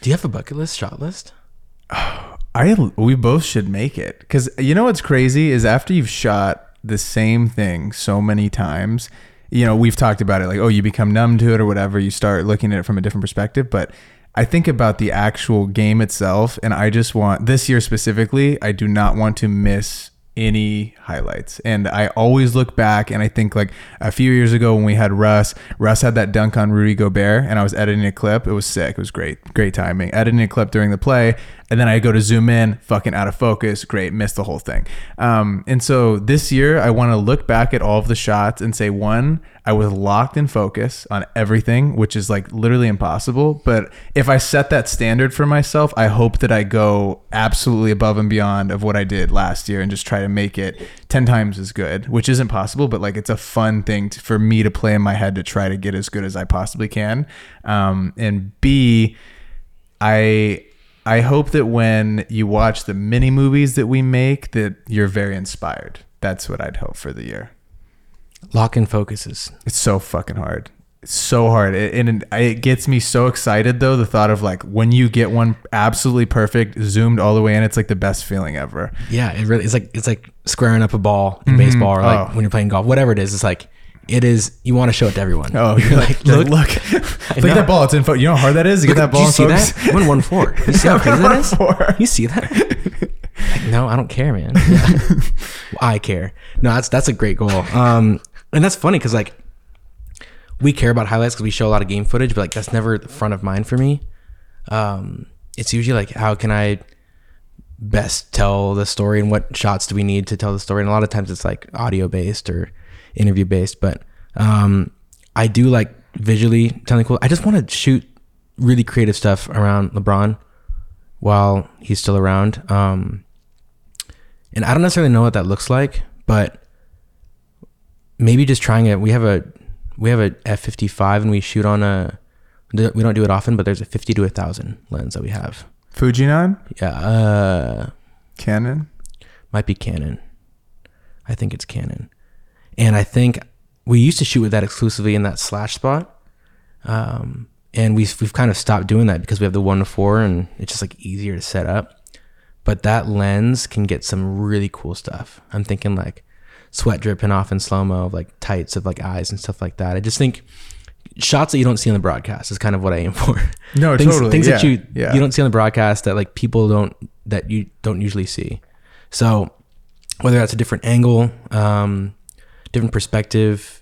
[SPEAKER 3] Do you have a bucket list, shot list?
[SPEAKER 2] I we both should make it because you know what's crazy is after you've shot the same thing so many times, you know we've talked about it like oh you become numb to it or whatever you start looking at it from a different perspective. But I think about the actual game itself, and I just want this year specifically. I do not want to miss any highlights. And I always look back and I think like a few years ago when we had Russ, Russ had that dunk on Rudy Gobert and I was editing a clip. It was sick. It was great. Great timing. Editing a clip during the play. And then I go to zoom in, fucking out of focus. Great. Missed the whole thing. Um, and so this year I want to look back at all of the shots and say, one, I was locked in focus on everything, which is like literally impossible. But if I set that standard for myself, I hope that I go absolutely above and beyond of what I did last year and just try to make it 10 times as good, which isn't possible, but like it's a fun thing to, for me to play in my head to try to get as good as I possibly can. Um, and B, I I hope that when you watch the mini movies that we make that you're very inspired. That's what I'd hope for the year.
[SPEAKER 3] Lock in focuses.
[SPEAKER 2] It's so fucking hard. It's so hard. It, and it, gets me so excited though the thought of like when you get one absolutely perfect zoomed all the way in it's like the best feeling ever.
[SPEAKER 3] Yeah, it really it's like it's like squaring up a ball in baseball or like
[SPEAKER 2] Oh.
[SPEAKER 3] when you're playing golf, whatever it is. It's like it is. You want to show it to everyone.
[SPEAKER 2] Oh, you're like, look, look, look at that ball. It's in focus. You know how hard that is to get that
[SPEAKER 3] Do
[SPEAKER 2] ball
[SPEAKER 3] you
[SPEAKER 2] in
[SPEAKER 3] see
[SPEAKER 2] focus.
[SPEAKER 3] that? One one four. You see how crazy that is?
[SPEAKER 2] 1-1-4.
[SPEAKER 3] You see that? Like, no, I don't care, man. Yeah. I care. No, that's that's a great goal. Um, and that's funny because like we care about highlights because we show a lot of game footage, but like that's never the front of mind for me. Um, it's usually like how can I best tell the story and what shots do we need to tell the story, and a lot of times it's like audio based or interview based. But um, I do like visually telling cool. I just want to shoot really creative stuff around LeBron while he's still around. Um, and I don't necessarily know what that looks like, but maybe just trying it. We have a we have a F fifty five, and we shoot on a. We don't do it often, but there's a fifty to a thousand lens that we have.
[SPEAKER 2] Fuji Fujinon,
[SPEAKER 3] Yeah, uh,
[SPEAKER 2] Canon.
[SPEAKER 3] might be Canon. I think it's Canon, and I think we used to shoot with that exclusively in that slash spot. Um, and we've we've kind of stopped doing that because we have the one to four, and it's just like easier to set up. But that lens can get some really cool stuff. I'm thinking like sweat dripping off in slow mo, of like tights of like eyes and stuff like that. I just think shots that you don't see on the broadcast is kind of what I aim for.
[SPEAKER 2] No,
[SPEAKER 3] things,
[SPEAKER 2] totally.
[SPEAKER 3] Things that you
[SPEAKER 2] yeah.
[SPEAKER 3] you don't see on the broadcast that like people don't that you don't usually see. So whether that's a different angle, um, different perspective,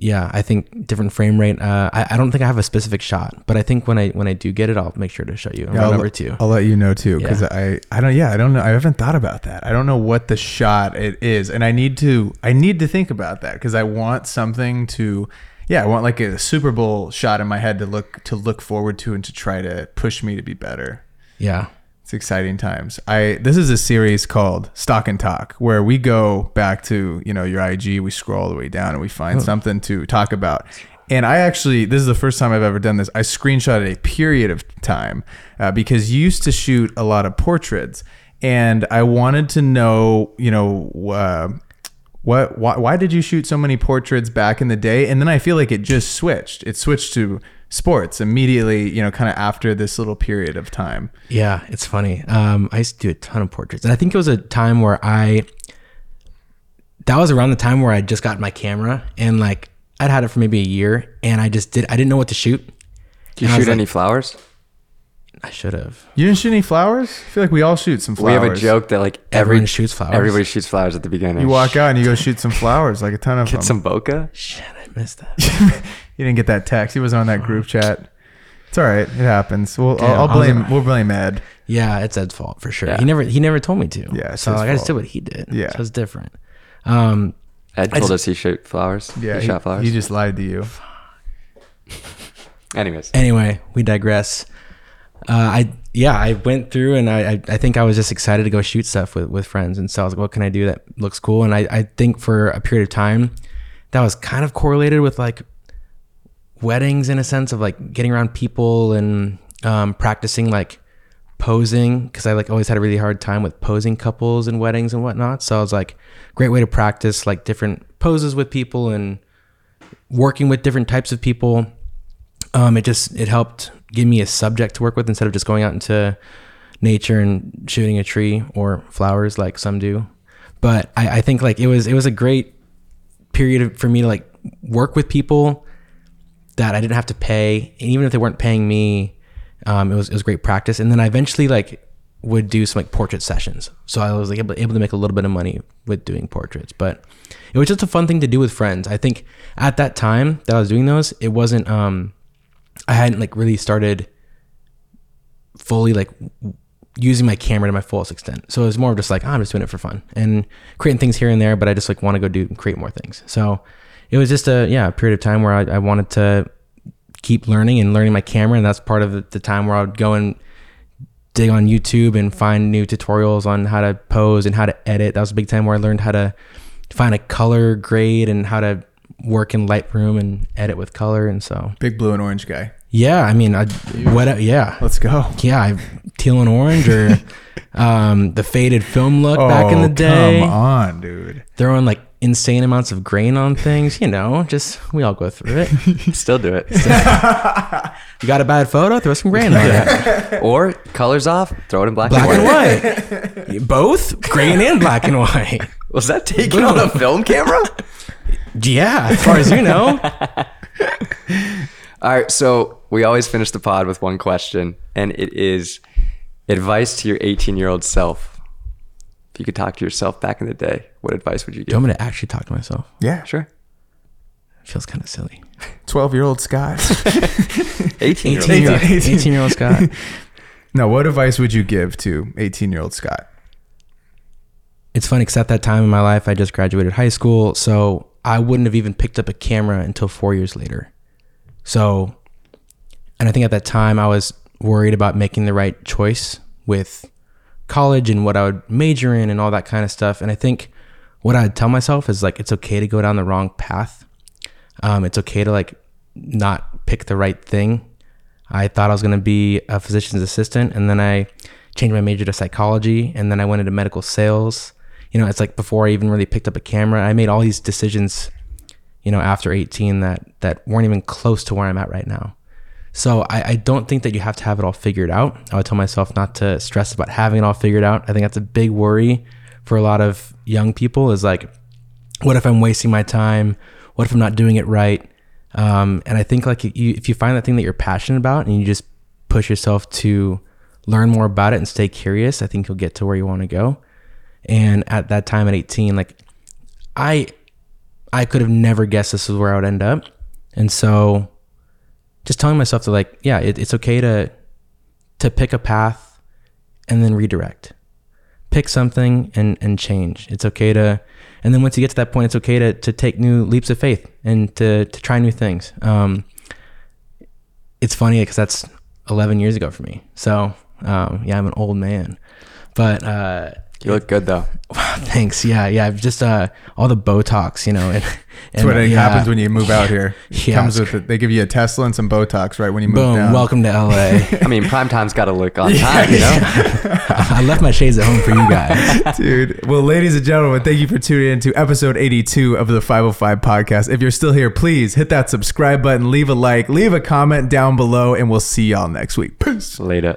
[SPEAKER 3] yeah, I think different frame rate. Uh, I, I don't think I have a specific shot, but I think when I when I do get it, I'll make sure to show you.
[SPEAKER 2] Yeah, I'll-
[SPEAKER 3] to.
[SPEAKER 2] I'll let you know too because
[SPEAKER 3] Yeah.
[SPEAKER 2] I I don't yeah I don't know I haven't thought about that. I don't know what the shot it is, and I need to I need to think about that because I want something to yeah I want like a Super Bowl shot in my head to look to look forward to and to try to push me to be better.
[SPEAKER 3] Yeah.
[SPEAKER 2] It's exciting times. I this is a series called Stock and Talk where we go back to you know your IG. We scroll all the way down and we find something to talk about. And I actually this is the first time I've ever done this. I screenshotted a period of time uh, because you used to shoot a lot of portraits, and I wanted to know you know. Uh, what why, why did you shoot so many portraits back in the day and then i feel like it just switched it switched to sports immediately you know kind of after this little period of time
[SPEAKER 3] Yeah, it's funny. Um, I used to do a ton of portraits, and I think it was a time where I. That was around the time where I just got my camera, and like I'd had it for maybe a year, and I just did. I didn't know what to shoot.
[SPEAKER 1] Do you
[SPEAKER 3] And I was
[SPEAKER 1] shoot
[SPEAKER 3] like-
[SPEAKER 1] any flowers?
[SPEAKER 3] I should have.
[SPEAKER 2] You didn't shoot any flowers? I feel like we all shoot some flowers.
[SPEAKER 1] We have a joke that like
[SPEAKER 3] Everyone shoots flowers.
[SPEAKER 1] Everybody shoots flowers at the beginning.
[SPEAKER 2] You walk out and you go shoot some flowers, like a ton of them.
[SPEAKER 1] Get some bokeh.
[SPEAKER 3] Shit, I missed that.
[SPEAKER 2] you didn't get that text. He was on that group chat. It's all right. It happens. We'll,
[SPEAKER 3] Yeah,
[SPEAKER 2] I'll, I'll
[SPEAKER 3] I was-
[SPEAKER 2] blame. We'll blame Ed.
[SPEAKER 3] Yeah, it's Ed's fault for sure.
[SPEAKER 1] Yeah.
[SPEAKER 3] He never he never told me to.
[SPEAKER 2] Yeah, it's
[SPEAKER 3] so
[SPEAKER 2] his
[SPEAKER 3] like, I just did what he did.
[SPEAKER 2] Yeah.
[SPEAKER 3] so it's different. Um,
[SPEAKER 1] Ed
[SPEAKER 3] I
[SPEAKER 1] told
[SPEAKER 3] just-
[SPEAKER 1] us he shot flowers.
[SPEAKER 2] Yeah,
[SPEAKER 1] he,
[SPEAKER 2] he,
[SPEAKER 1] shot flowers.
[SPEAKER 2] he just lied to you.
[SPEAKER 1] Anyways,
[SPEAKER 3] anyway, we digress. Uh, I yeah, I went through and I, I I think I was just excited to go shoot stuff with with friends, and so I was like, what can I do that looks cool? And I I think for a period of time, that was kind of correlated with like weddings in a sense of like getting around people and um, practicing like posing because I like always had a really hard time with posing couples and weddings and whatnot. So I was like, great way to practice like different poses with people and working with different types of people. Um, it just it helped give me a subject to work with instead of just going out into nature and shooting a tree or flowers like some do. But I, I think like it was it was a great period for me to like work with people that I didn't have to pay, and even if they weren't paying me, Um, it was it was great practice, and then I eventually like would do some like portrait sessions. So I was like able, able to make a little bit of money with doing portraits, but it was just a fun thing to do with friends. I think at that time that I was doing those, it wasn't um I hadn't like really started fully like using my camera to my fullest extent. So it was more of just like, oh, I'm just doing it for fun and creating things here and there, but I just like want to go do and create more things. So it was just a yeah, a period of time where I, I wanted to keep learning and learning my camera and that's part of the- time where I would go and dig on YouTube and find new tutorials on how to pose and how to edit. That was a big time where I learned how to find a color grade and how to work in Lightroom and edit with color. And so,
[SPEAKER 2] Big blue and orange guy.
[SPEAKER 3] Yeah, I mean, I, what, yeah,
[SPEAKER 2] Let's go.
[SPEAKER 3] yeah, I, teal and orange or um, the faded film look back in the day.
[SPEAKER 2] Oh, Come on, dude.
[SPEAKER 3] Throwing like insane amounts of grain on things, you know, just we all go through it.
[SPEAKER 1] Still do it.
[SPEAKER 3] You got a bad photo? Throw some grain on it.
[SPEAKER 1] or colors off, throw it in black,
[SPEAKER 3] Black
[SPEAKER 1] and white.
[SPEAKER 3] and white. Both grain and black and white.
[SPEAKER 1] Was that taken on a film camera?
[SPEAKER 3] Yeah, as far as you know.
[SPEAKER 1] All right, so we always finish the pod with one question, and it is advice to your 18 year old self. If you could talk to yourself back in the day, what advice would you
[SPEAKER 3] Do
[SPEAKER 1] give?
[SPEAKER 3] you want me to actually talk to myself?
[SPEAKER 2] Yeah.
[SPEAKER 1] Sure.
[SPEAKER 3] feels kind of silly.
[SPEAKER 2] 12 year old Scott.
[SPEAKER 1] 18 year
[SPEAKER 3] 18
[SPEAKER 1] old.
[SPEAKER 3] year, 18 year old Scott.
[SPEAKER 2] no, what advice would you give to 18 year old Scott?
[SPEAKER 3] It's funny because at that time in my life, I just graduated high school. So I wouldn't have even picked up a camera until four years later. So, and I think at that time I was worried about making the right choice with college and what I would major in and all that kind of stuff. And I think what I'd tell myself is like, it's okay to go down the wrong path. Um, it's okay to like not pick the right thing. I thought I was going to be a physician's assistant, and then I changed my major to psychology, and then I went into medical sales. You know, it's like before I even really picked up a camera, I made all these decisions, you know, after 18 that that weren't even close to where I'm at right now. So I, I don't think that you have to have it all figured out. I would tell myself not to stress about having it all figured out. I think that's a big worry for a lot of young people is like, what if I'm wasting my time? What if I'm not doing it right? Um, and I think like you, if you find that thing that you're passionate about and you just push yourself to learn more about it and stay curious, I think you'll get to where you want to go. And at that time at 18, like I, I could have never guessed this is where I would end up. And so just telling myself to like, yeah, it, it's okay to, to pick a path and then redirect pick something and and change. It's okay to, and then once you get to that point, it's okay to to take new leaps of faith and to to try new things. Um, it's funny because that's 11 years ago for me. So um, yeah, I'm an old man, but uh,
[SPEAKER 1] You look good though.
[SPEAKER 3] thanks. Yeah, yeah. I've just uh, all the Botox, you know, and,
[SPEAKER 2] That's what
[SPEAKER 3] yeah.
[SPEAKER 2] happens when you move out here. It
[SPEAKER 3] Yeah,
[SPEAKER 2] comes with it. They give you a Tesla and some Botox right when you move
[SPEAKER 3] Boom!
[SPEAKER 2] down.
[SPEAKER 3] Welcome to LA.
[SPEAKER 1] I mean, prime time's got to look on time, you know?
[SPEAKER 3] I left my shades at home for you guys.
[SPEAKER 2] Dude. Well, ladies and gentlemen, thank you for tuning in to episode 82 of the 505 podcast. If you're still here, please hit that subscribe button, leave a like, leave a comment down below, and we'll see y'all next week. Peace.
[SPEAKER 1] Later.